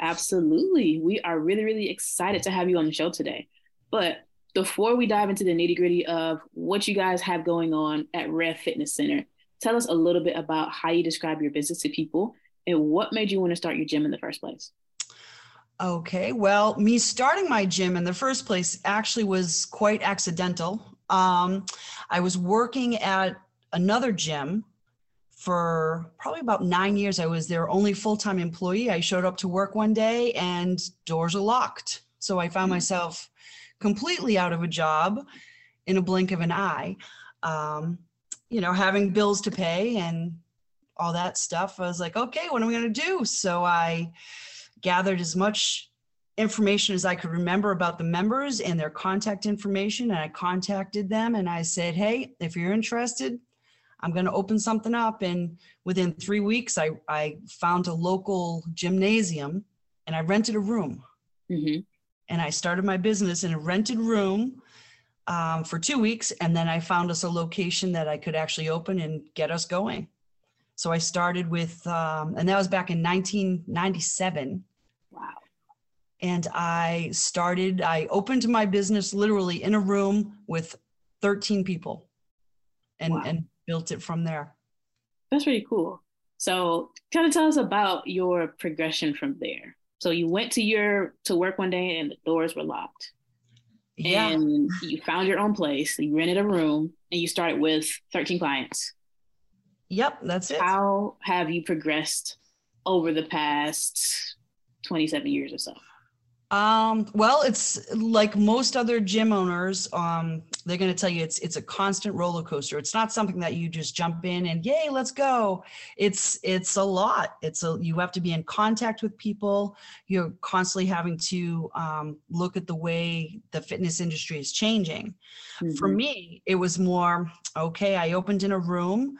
Absolutely. We are really, really excited to have you on the show today. But before we dive into the nitty gritty of what you guys have going on at Rev Fitness Center, tell us a little bit about how you describe your business to people and what made you want to start your gym in the first place. Okay. Well, me starting my gym in the first place actually was quite accidental. Um, I was working at another gym for probably about nine years. I was their only full time employee. I showed up to work one day and doors are locked. So I found myself completely out of a job in a blink of an eye. Um, you know, having bills to pay and all that stuff. I was like, okay, what am I going to do? So I gathered as much information as I could remember about the members and their contact information. And I contacted them and I said, hey, if you're interested, I'm going to open something up. And within three weeks, I, I found a local gymnasium and I rented a room. Mm-hmm. And I started my business in a rented room um, for two weeks. And then I found us a location that I could actually open and get us going. So I started with, um, and that was back in 1997. Wow. And I started, I opened my business literally in a room with 13 people and, Wow. and built it from there. That's really cool. So, kind of tell us about your progression from there. So you went to your to work one day and the doors were locked. Yeah. And you found your own place. You rented a room and you started with 13 clients. Yep, that's it. How have you progressed over the past 27 years or so? Um, well, it's like most other gym owners, um, they're going to tell you it's it's a constant roller coaster. It's not something that you just jump in and yay, let's go. It's it's a lot. It's a you have to be in contact with people. You're constantly having to um, look at the way the fitness industry is changing. For Mhm. me, it was more okay. I opened in a room.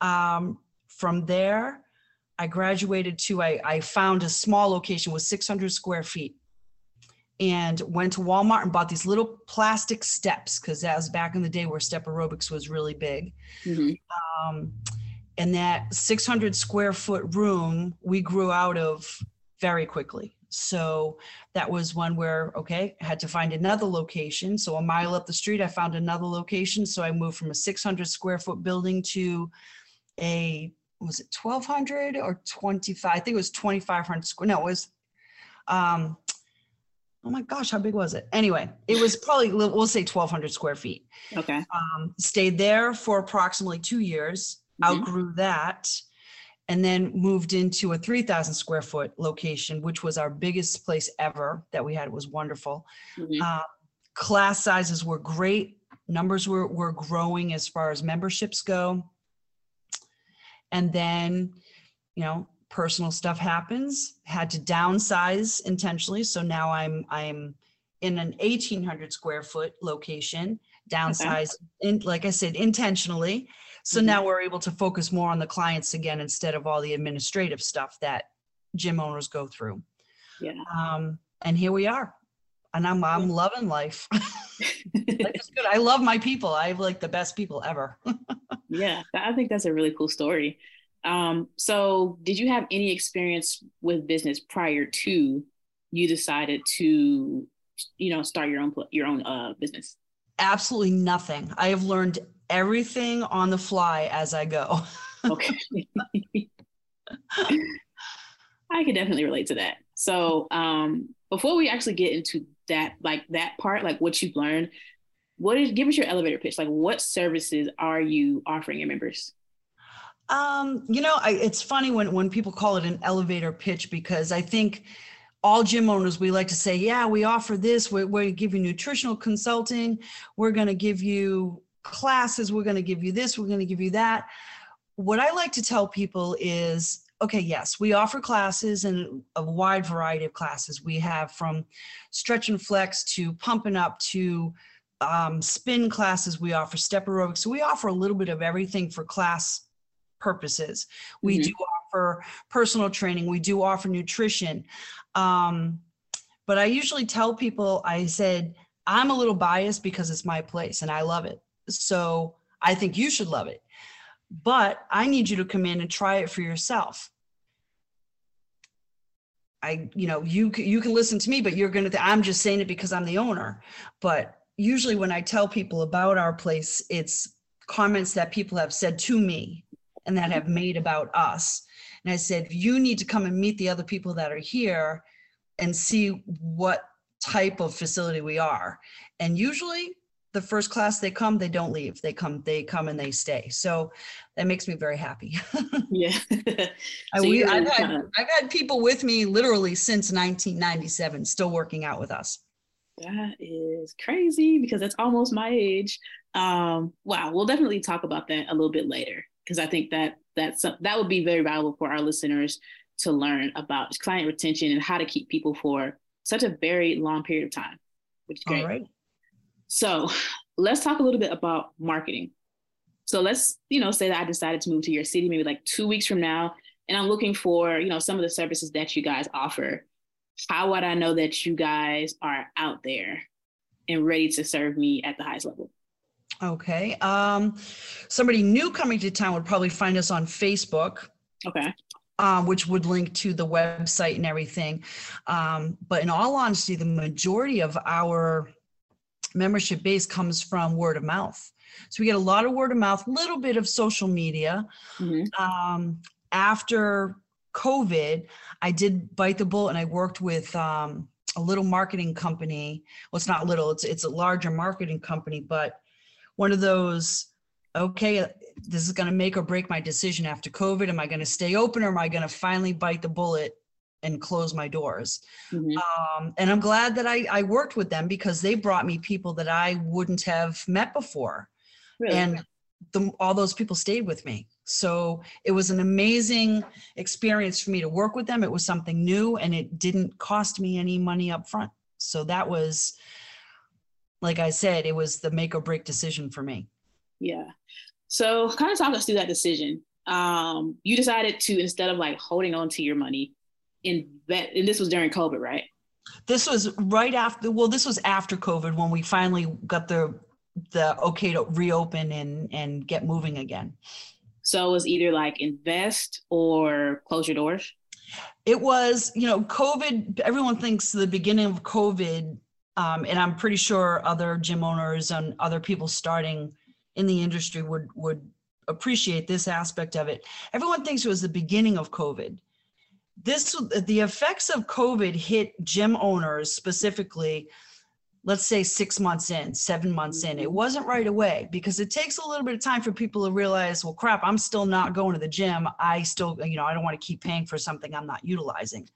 Um, from there, I graduated to I, I found a small location with 600 square feet and went to Walmart and bought these little plastic steps because that was back in the day where step aerobics was really big. Mhm. Um, and that 600 square foot room we grew out of very quickly. So that was one where, okay, I had to find another location. So a mile up the street, I found another location. So I moved from a 600 square foot building to a, was it 1200 or 25? I think it was 2500 square. No, it was, um, oh my gosh, how big was it? Anyway, it was probably, we'll say 1200 square feet Okay. um, stayed there for approximately two years, Mhm. outgrew that, and then moved into a 3,000 square foot location, which was our biggest place ever that we had. It was wonderful. Mhm. Uh, class sizes were great. Numbers were, were growing as far as memberships go. And then, you know, personal stuff happens, had to downsize intentionally. So now I'm, I'm in an 1800 square foot location, downsize, in, like I said, intentionally. So Mhm. now we're able to focus more on the clients again instead of all the administrative stuff that gym owners go through. Yeah. Um, and here we are. And I'm I'm loving life. life. I love my people. I have like the best people ever. yeah, I think that's a really cool story. Um, so did you have any experience with business prior to you decided to, you know, start your own your own uh business? Absolutely nothing. I have learned everything on the fly as I go. Okay. I can definitely relate to that. So, um, before we actually get into that, like that part, like what you've learned, what is give us your elevator pitch? Like, what services are you offering your members? Um, you know, I, it's funny when when people call it an elevator pitch because I think all gym owners we like to say, yeah, we offer this. We're, we're give you nutritional consulting. We're going to give you classes. We're going to give you this. We're going to give you that. What I like to tell people is, okay, yes, we offer classes and a wide variety of classes. We have from stretch and flex to pumping up to um, spin classes. We offer step aerobics. So we offer a little bit of everything for class purposes. We Mhm. do offer personal training. We do offer nutrition. Um, but I usually tell people, I said, I'm a little biased because it's my place and I love it. So I think you should love it. But I need you to come in and try it for yourself. I, you know, you you can listen to me, but you're gonna. Th- I'm just saying it because I'm the owner. But usually, when I tell people about our place, it's comments that people have said to me and that have made about us. And I said, you need to come and meet the other people that are here and see what type of facility we are. And usually the first class they come, they don't leave. They come, they come and they stay. So that makes me very happy. Yeah. so we, I've, had, I've had people with me literally since 1997, still working out with us. That is crazy because that's almost my age. Um, wow, we'll definitely talk about that a little bit later because I think that that's that would be very valuable for our listeners to learn about client retention and how to keep people for such a very long period of time, which is great. Right. So let's talk a little bit about marketing. So let's, you know, say that I decided to move to your city maybe like two weeks from now, and I'm looking for, you know, some of the services that you guys offer. How would I know that you guys are out there and ready to serve me at the highest level? Okay. Um, somebody new coming to town would probably find us on Facebook. Okay. um, which would link to the website and everything. Um, but in all honesty, the majority of our membership base comes from word of mouth. So we get a lot of word of mouth, little bit of social media. Mhm. Um, after COVID, I did bite the bullet and I worked with um, a little marketing company. Well, it's not little; it's it's a larger marketing company, but one of those. Okay, this is going to make or break my decision after COVID. Am I going to stay open or am I going to finally bite the bullet and close my doors? Mhm. Um, and I'm glad that I, I worked with them because they brought me people that I wouldn't have met before Really? and the, all those people stayed with me so it was an amazing experience for me to work with them it was something new and it didn't cost me any money up front so that was like i said it was the make or break decision for me Yeah. So kind of talk us through that decision. Um, you decided to instead of like holding on to your money, invest and this was during COVID, right? this was right after well this was after covid when we finally got the the okay to reopen and and get moving again So it was either like invest or close your doors. it was you know covid everyone thinks the beginning of covid um, and i'm pretty sure other gym owners and other people starting in the industry would would appreciate this aspect of it. Everyone thinks it was the beginning of covid. This the effects of covid hit gym owners specifically let's say six months in seven months in. It wasn't right away because it takes a little bit of time for people to realize well crap i'm still not going to the gym. I still you know i don't want to keep paying for something i'm not utilizing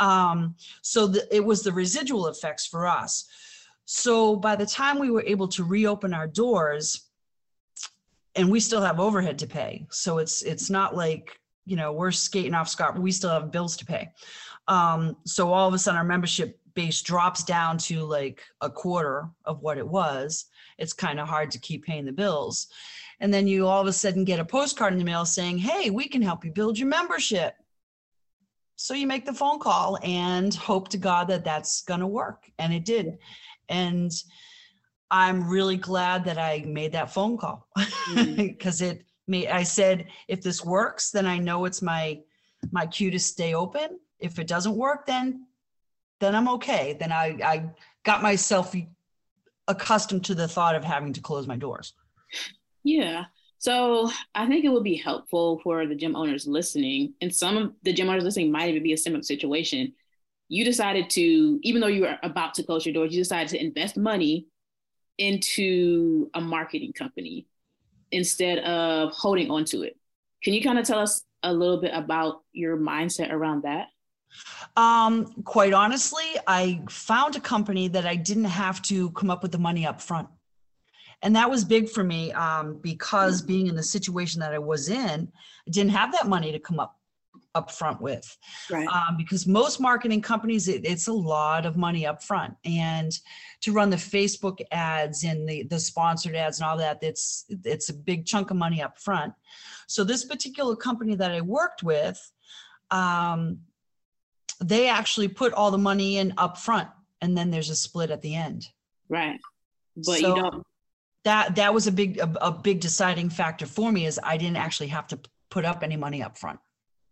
um, so the, it was the residual effects for us. So by the time we were able to reopen our doors and we still have overhead to pay. So it's it's not like you know we're skating off scot we still have bills to pay. Um, so all of a sudden our membership base drops down to like a quarter of what it was. It's kind of hard to keep paying the bills. And then you all of a sudden get a postcard in the mail saying hey we can help you build your membership so you make the phone call and hope to god that that's going to work. And it did. And i'm really glad that i made that phone call mm-hmm. because it made i said if this works then i know it's my my cue to stay open. If it doesn't work then then i'm okay. Then i i got myself accustomed to the thought of having to close my doors. Yeah. So I think it would be helpful for the gym owners listening, and some of the gym owners listening might even be a similar situation. You decided to, even though you were about to close your doors, you decided to invest money into a marketing company instead of holding on to it. Can you kind of tell us a little bit about your mindset around that? Um, quite honestly, I found a company that I didn't have to come up with the money up front. And that was big for me um, because being in the situation that I was in, I didn't have that money to come up up front with. Right. Um, because most marketing companies, it, it's a lot of money up front. And to run the Facebook ads and the, the sponsored ads and all that, it's it's a big chunk of money up front. So this particular company that I worked with, um, they actually put all the money in up front and then there's a split at the end Right. But So- you don't. That that was a big a, a big deciding factor for me is i didn't actually have to put up any money up front.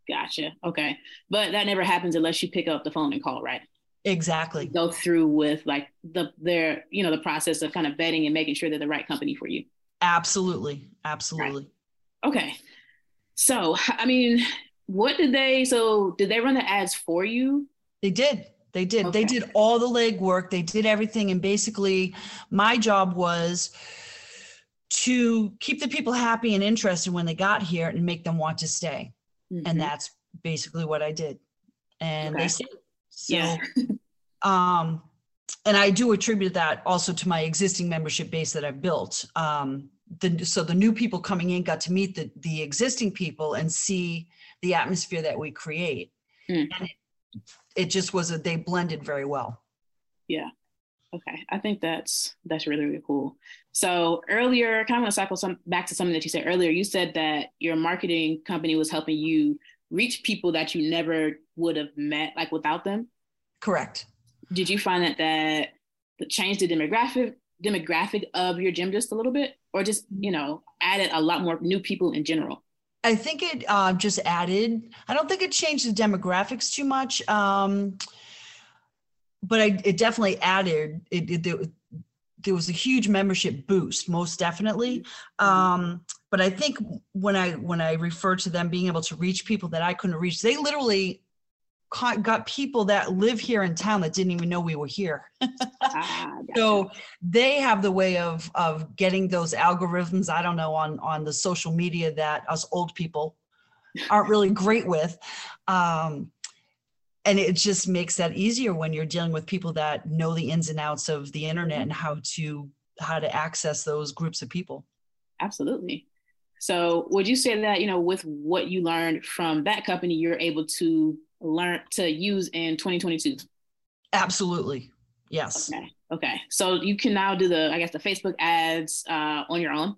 Gotcha. Okay. But that never happens unless you pick up the phone and call, right? exactly. Go through with like the their you know the process of kind of vetting and making sure they're the right company for you. Absolutely. Absolutely. Okay. So i mean what did they so did they run the ads for you? They did they did they did all the legwork they did everything and basically my job was to keep the people happy and interested when they got here and make them want to stay Mhm. and that's basically what I did. And Okay. they stayed. So, Yeah. um, and I do attribute that also to my existing membership base that I've built. Um, the, so the new people coming in got to meet the, the existing people and see the atmosphere that we create. Mm. And it, it just was a, they blended very well. Yeah. Okay i think that's that's really really cool so earlier kind of want to cycle some back to something that you said earlier you said that your marketing company was helping you reach people that you never would have met like without them Correct. did you find that that that changed the demographic demographic of your gym just a little bit or just you know added a lot more new people in general I think it uh, just added. I don't think it changed the demographics too much, um, but I, it definitely added. It, it there, there was a huge membership boost, most definitely. Um, but I think when I when I refer to them being able to reach people that I couldn't reach, they literally caught, got people that live here in town that didn't even know we were here. Ah, so they have the way of of getting those algorithms. I don't know on on the social media that us old people aren't really great with. Um, and it just makes that easier when you're dealing with people that know the ins and outs of the internet and how to how to access those groups of people. Absolutely. So, would you say that you know, with what you learned from that company, you're able to learn to use in 2022? Absolutely. Yes. Okay. Okay. So you can now do the, I guess, the Facebook ads uh, on your own.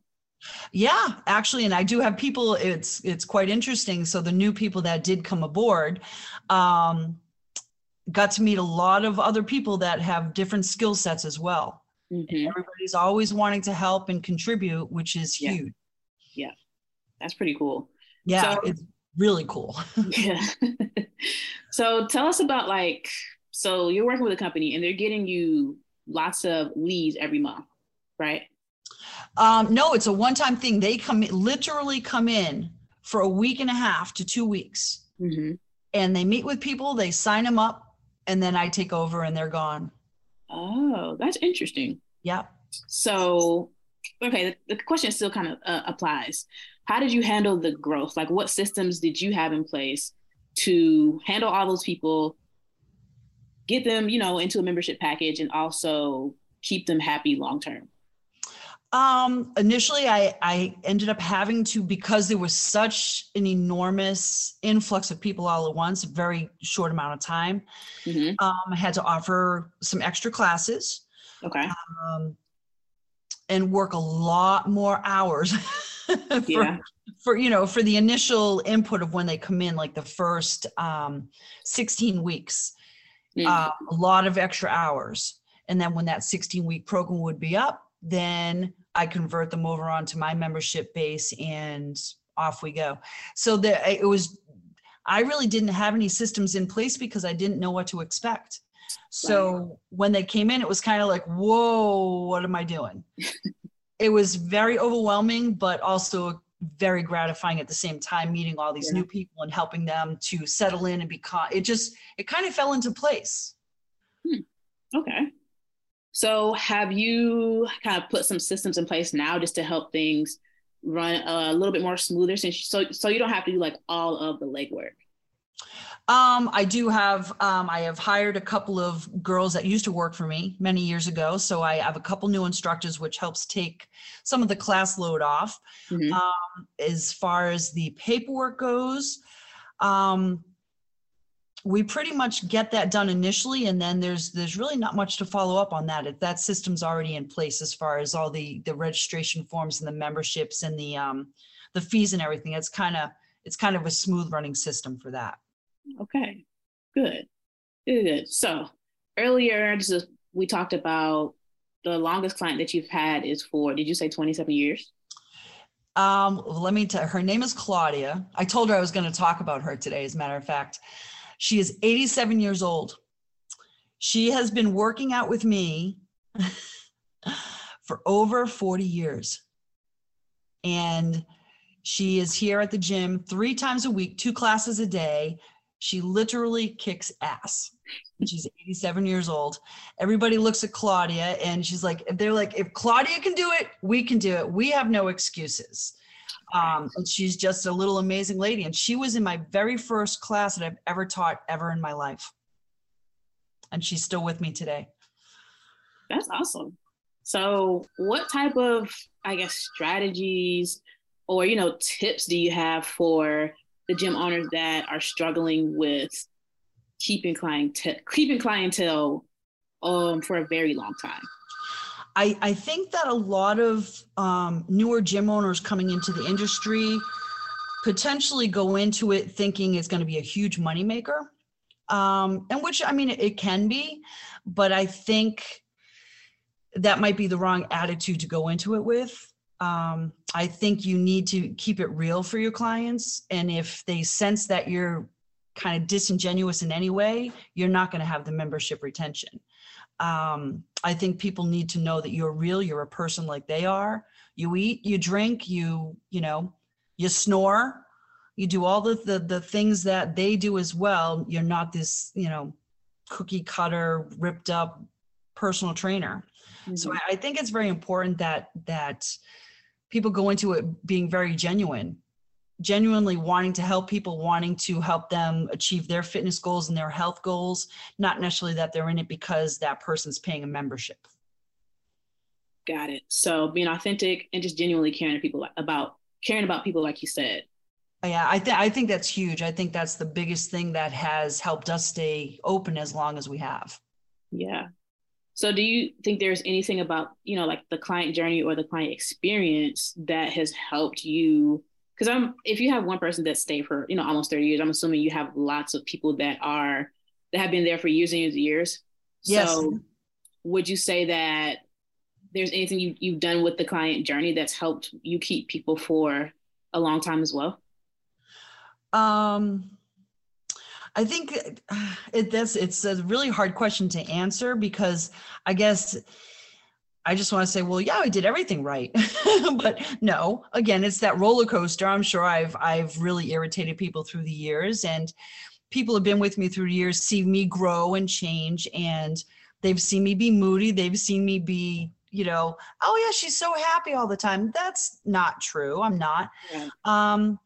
Yeah, actually, and I do have people. It's it's quite interesting. So the new people that did come aboard, um, got to meet a lot of other people that have different skill sets as well. Mhm. Everybody's always wanting to help and contribute, which is Yeah. huge. Yeah, that's pretty cool. Yeah, So- it's really cool. Yeah. so tell us about like, so you're working with a company and they're getting you lots of leads every month, right? Um, no, it's a one-time thing. They come literally come in for a week and a half to two weeks, Mm-hmm. and they meet with people. They sign them up, and then I take over, and they're gone. Oh, that's interesting. Yep. So, okay, the, the question still kind of uh, applies. How did you handle the growth? Like, what systems did you have in place to handle all those people, get them, you know, into a membership package, and also keep them happy long term? Um, initially, I I ended up having to because there was such an enormous influx of people all at once, a very short amount of time. hmm Um, I had to offer some extra classes Okay. um, and work a lot more hours for, Yeah. for you know for the initial input of when they come in, like the first um, 16 weeks. Mm. uh, a lot of extra hours. And then when that 16 week program would be up, then I convert them over onto my membership base and off we go. So there, it was, I really didn't have any systems in place because I didn't know what to expect. So when they came in, it was kind of like, whoa, what am I doing? it was very overwhelming, but also very gratifying at the same time, meeting all these Yeah. new people and helping them to settle in and become, it just, it kind of fell into place. Hmm. Okay. So have you kind of put some systems in place now just to help things run a little bit more smoother since you, so so you don't have to do like all of the legwork? Um, I do have, um, I have hired a couple of girls that used to work for me many years ago. So I have a couple new instructors, which helps take some of the class load off. Mhm. Um, as far as the paperwork goes, um, we pretty much get that done initially, and then there's there's really not much to follow up on that. If that system's already in place, as far as all the the registration forms and the memberships and the um, the fees and everything, it's kind of it's kind of a smooth running system for that. Okay, good, good, good. So earlier, just we talked about the longest client that you've had is for, did you say 27 years? Um, let me tell her name is Claudia. I told her I was going to talk about her today, as a matter of fact. She is 87 years old. She has been working out with me for over 40 years. And she is here at the gym three times a week, two classes a day. She literally kicks ass. She's 87 years old. Everybody looks at Claudia and she's like, they're like, if Claudia can do it, we can do it. We have no excuses. Um, and she's just a little amazing lady. And she was in my very first class that I've ever taught ever in my life. And she's still with me today. That's awesome. So, what type of, I guess, strategies or you know tips do you have for the gym owners that are struggling with keeping clientele, keeping clientele, um, for a very long time? I, I think that a lot of um, newer gym owners coming into the industry potentially go into it thinking it's going to be a huge moneymaker. Um, and which, I mean, it, it can be, but I think that might be the wrong attitude to go into it with. Um, I think you need to keep it real for your clients. And if they sense that you're kind of disingenuous in any way, you're not going to have the membership retention. Um, I think people need to know that you're real. You're a person like they are. You eat, you drink, you you know, you snore, you do all the the, the things that they do as well. You're not this you know cookie cutter, ripped up personal trainer. So Mhm. I, I think it's very important that that people go into it being very genuine, genuinely wanting to help people, wanting to help them achieve their fitness goals and their health goals, not necessarily that they're in it because that person's paying a membership. Got it. So being authentic and just genuinely caring to people about caring about people, like you said. Yeah, I think I think that's huge. I think that's the biggest thing that has helped us stay open as long as we have. Yeah. So do you think there's anything about, you know, like the client journey or the client experience that has helped you? Because I'm if you have one person that stayed for, you know, almost 30 years, I'm assuming you have lots of people that are that have been there for years and years and years. Yes. So would you say that there's anything you, you've done with the client journey that's helped you keep people for a long time as well? Um, I think it that's it's a really hard question to answer because I guess I just want to say, well, yeah, I did everything right, but no. Again, it's that roller coaster. I'm sure I've I've really irritated people through the years, and people have been with me through the years, see me grow and change, and they've seen me be moody. They've seen me be, you know, oh yeah, she's so happy all the time. That's not true. I'm not. Yeah. Um,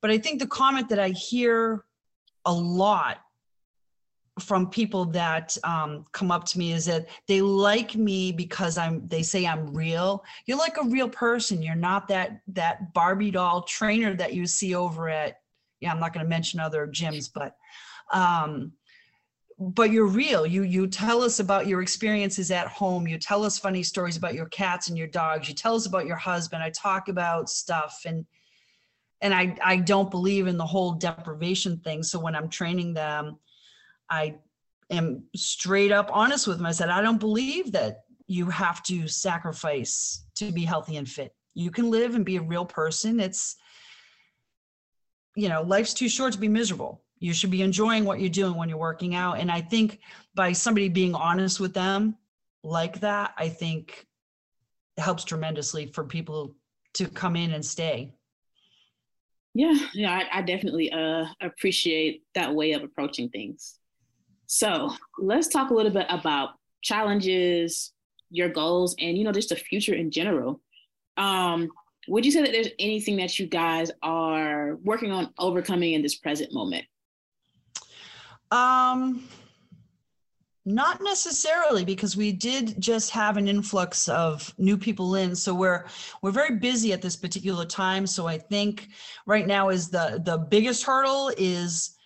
but I think the comment that I hear a lot from people that um, come up to me is that they like me because I'm. They say I'm real. You're like a real person. You're not that that Barbie doll trainer that you see over at. Yeah, I'm not going to mention other gyms, but. Um, but you're real you you tell us about your experiences at home you tell us funny stories about your cats and your dogs you tell us about your husband i talk about stuff and and i i don't believe in the whole deprivation thing. So when i'm training them i am straight up honest with them. I said i don't believe that you have to sacrifice to be healthy and fit. You can live and be a real person. It's you know life's too short to be miserable. You should be enjoying what you're doing when you're working out. And i think by somebody being honest with them like that i think helps tremendously for people to come in and stay Yeah, yeah, I, I definitely uh, appreciate that way of approaching things. So let's talk a little bit about challenges, your goals, and you know just the future in general. Um, would you say that there's anything that you guys are working on overcoming in this present moment? Um, not necessarily because we did just have an influx of new people in, so we're we're very busy at this particular time. So I think right now is the the biggest hurdle is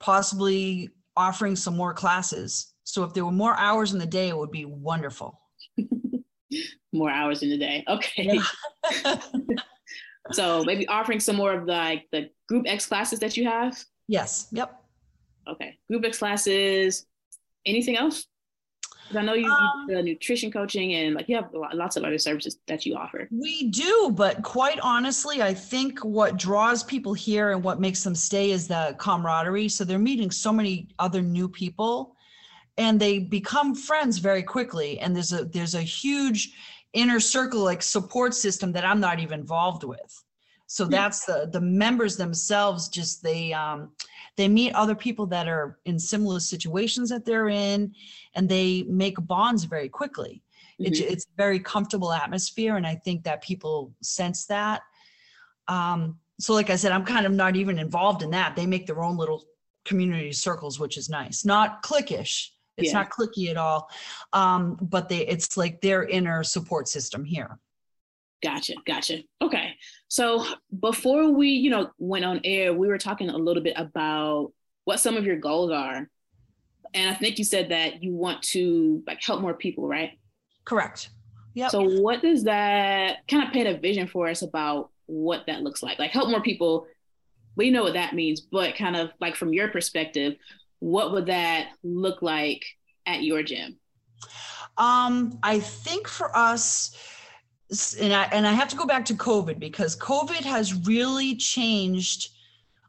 possibly offering some more classes. So if there were more hours in the day, it would be wonderful. More hours in the day. Okay. so maybe offering some more of the, like the group X classes that you have. yes. Yep. Okay. Group X classes. Anything else? I know you, Um, you nutrition coaching and like you have lots of other services that you offer. We do, but quite honestly, I think what draws people here and what makes them stay is the camaraderie. So they're meeting so many other new people and they become friends very quickly. And there's a there's a huge inner circle like support system that I'm not even involved with. So that's the the members themselves just they um they meet other people that are in similar situations that they're in and they make bonds very quickly. It's, Mhm. it's a very comfortable atmosphere and i think that people sense that. Um, so like i said i'm kind of not even involved in that. They make their own little community circles which is nice. Not cliquish. It's Yeah. not clicky at all. Um, but they it's like their inner support system here Gotcha, gotcha. Okay. So before we, you know, went on air, we were talking a little bit about what some of your goals are. And I think you said that you want to like help more people, right? correct Yeah. So what does that kind of paint a vision for us about what that looks like? Like help more people. We know what that means, but kind of like from your perspective, what would that look like at your gym? Um, I think for us, and I and I have to go back to COVID because COVID has really changed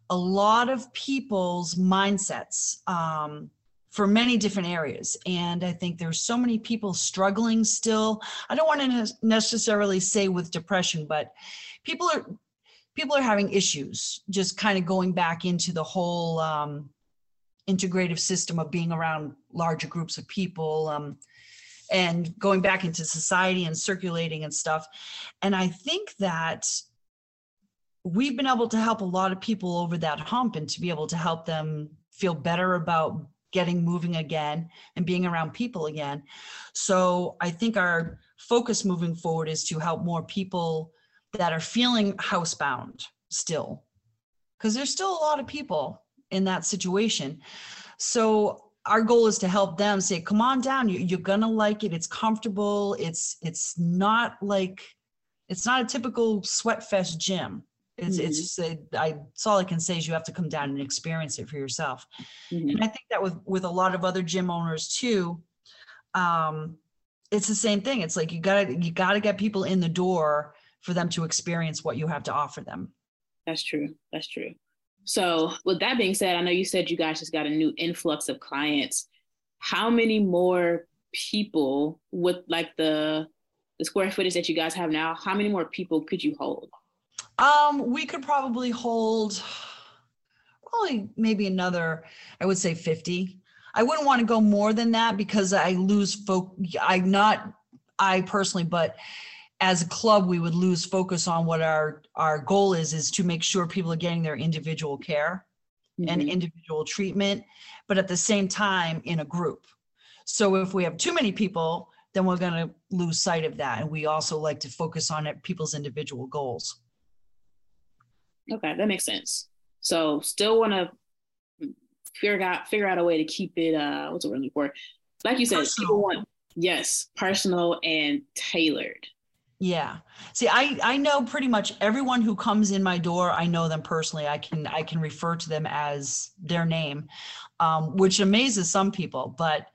a lot of people's mindsets. Um, for many different areas. And I think there's so many people struggling still. I don't want to necessarily say with depression, but people are people are having issues just kind of going back into the whole um, integrative system of being around larger groups of people um, and going back into society and circulating and stuff. And I think that we've been able to help a lot of people over that hump and to be able to help them feel better about getting moving again and being around people again. So I think our focus moving forward is to help more people that are feeling housebound still, because there's still a lot of people in that situation. So our goal is to help them say, come on down, you, you're gonna like it. It's comfortable. It's it's not like it's not a typical sweat fest gym it's mm-hmm. it's just a, I, it's all I can say is you have to come down and experience it for yourself. Mm-hmm. And I think that with with a lot of other gym owners too, um, it's the same thing. It's like you gotta you gotta get people in the door for them to experience what you have to offer them. That's true. That's true. So with that being said, I know you said you guys just got a new influx of clients. How many more people with like the the square footage that you guys have now? How many more people could you hold? Um, we could probably hold probably maybe another, I would say 50. I wouldn't want to go more than that because I lose folk. I'm not I personally, but as a club, we would lose focus on what our our goal is is to make sure people are getting their individual care mm-hmm. and individual treatment, but at the same time in a group. So if we have too many people, then we're going to lose sight of that, and we also like to focus on it, people's individual goals. Okay, that makes sense. So still want to figure out figure out a way to keep it. Uh, what's the word for? Like you said, personal. people want yes, personal and tailored. Yeah. See, I I know pretty much everyone who comes in my door. I know them personally. I can I can refer to them as their name, um, which amazes some people. But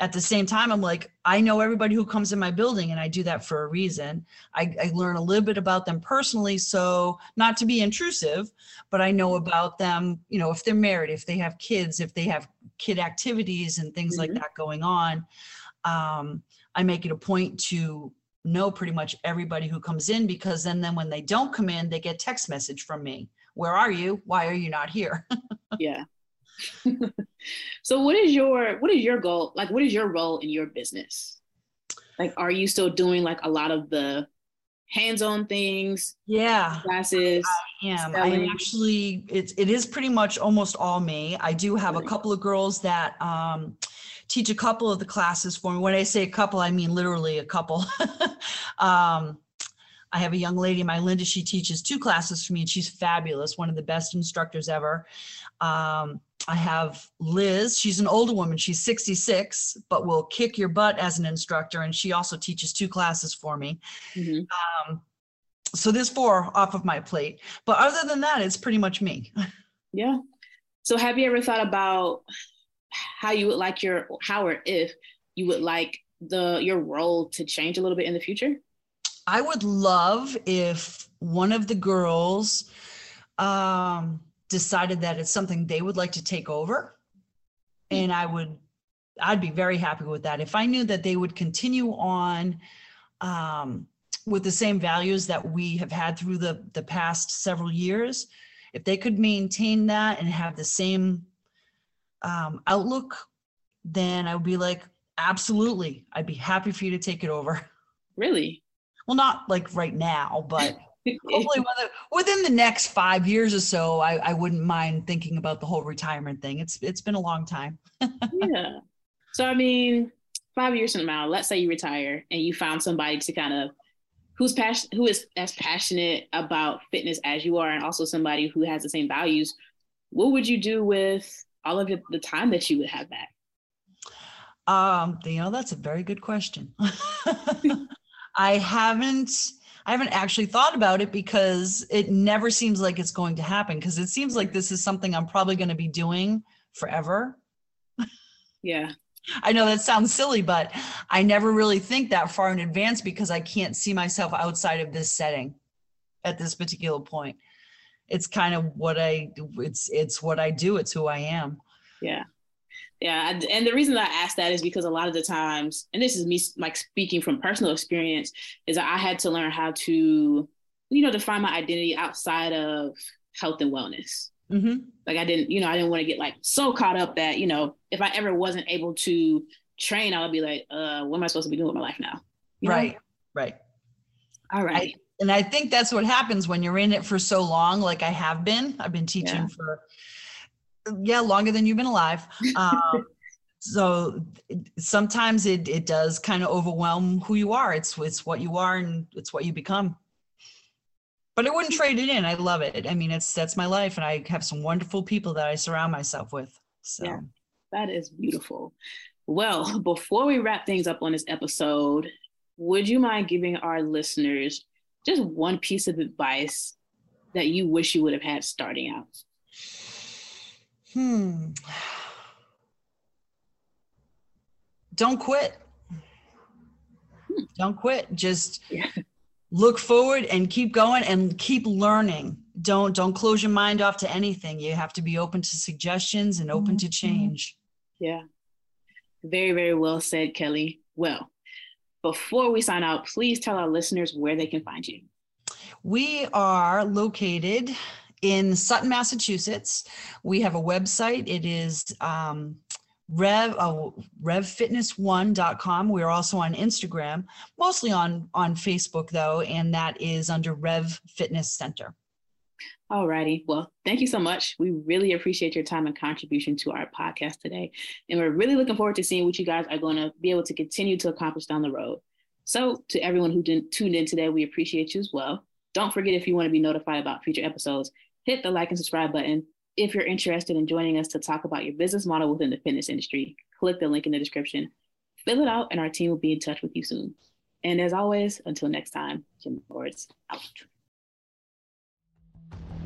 at the same time i'm like i know everybody who comes in my building and i do that for a reason I, I, learn a little bit about them personally so not to be intrusive but i know about them you know if they're married if they have kids if they have kid activities and things mm-hmm. like that going on um, i make it a point to know pretty much everybody who comes in because then then when they don't come in they get text message from me. Where are you? Why are you not here? Yeah. So what is your what is your goal like what is your role in your business? Like are you still doing like a lot of the hands-on things yeah. classes i am. I am actually it's it is pretty much almost all me. I do have a couple of girls that um teach a couple of the classes for me when i say a couple i mean literally a couple um I have a young lady, Melinda, she teaches two classes for me and she's fabulous, one of the best instructors ever. Um, I have Liz. She's an older woman. She's 66, but will kick your butt as an instructor. And she also teaches two classes for me. Mm-hmm. Um, so there's four off of my plate. But other than that, it's pretty much me. Yeah. So have you ever thought about how you would like your, how or if you would like the your role to change a little bit in the future? I would love if one of the girls um, decided that it's something they would like to take over. And i would i'd be very happy with that. If i knew that they would continue on um, with the same values that we have had through the the past several years if they could maintain that and have the same um, outlook then i would be like absolutely. I'd be happy for you to take it over. Really? Well not like right now but hopefully within, within the next five years or so I, I wouldn't mind thinking about the whole retirement thing. It's it's been a long time. Yeah. So i mean five years from now let's say you retire and you found somebody to kind of who's passion who is as passionate about fitness as you are and also somebody who has the same values what would you do with all of the time that you would have back um you know that's a very good question i haven't I haven't actually thought about it because it never seems like it's going to happen because it seems like this is something I'm probably going to be doing forever. Yeah. I know that sounds silly, but I never really think that far in advance because I can't see myself outside of this setting at this particular point. It's kind of what I it's it's what I do, it's who I am. Yeah. Yeah, and the reason I ask that is because a lot of the times, and this is me like speaking from personal experience, is that I had to learn how to, you know, define my identity outside of health and wellness. Mm-hmm. Like I didn't, you know, I didn't want to get like so caught up that, you know, if I ever wasn't able to train, I would be like, uh, what am I supposed to be doing with my life now? You right, know? right. All right. And I think that's what happens when you're in it for so long, like I have been. I've been teaching yeah. for yeah, longer than you've been alive. Um, so sometimes it it does kind of overwhelm who you are. It's it's what you are and it's what you become. But I wouldn't trade it in. I love it. I mean, it's that's my life, and I have some wonderful people that I surround myself with. So yeah, that is beautiful. Well, before we wrap things up on this episode, would you mind giving our listeners just one piece of advice that you wish you would have had starting out? Hmm. Don't quit. Don't quit. Just yeah. look forward and keep going and keep learning. Don't don't close your mind off to anything. You have to be open to suggestions and open mm-hmm. to change. Yeah. Very, very well said, Kelly. Well, before we sign out, please tell our listeners where they can find you. We are located in Sutton, Massachusetts. We have a website. It is um, rev uh, revfitness1.com we're also on instagram mostly on on facebook though and that is under rev fitness center Alrighty. Well, thank you so much. We really appreciate your time and contribution to our podcast today. And we're really looking forward to seeing what you guys are going to be able to continue to accomplish down the road. So, to everyone who didn't tune in today, we appreciate you as well. Don't forget if you want to be notified about future episodes, hit the like and subscribe button. If you're interested in joining us to talk about your business model within the fitness industry, click the link in the description, fill it out, and our team will be in touch with you soon. And as always, until next time, Gym Lords out.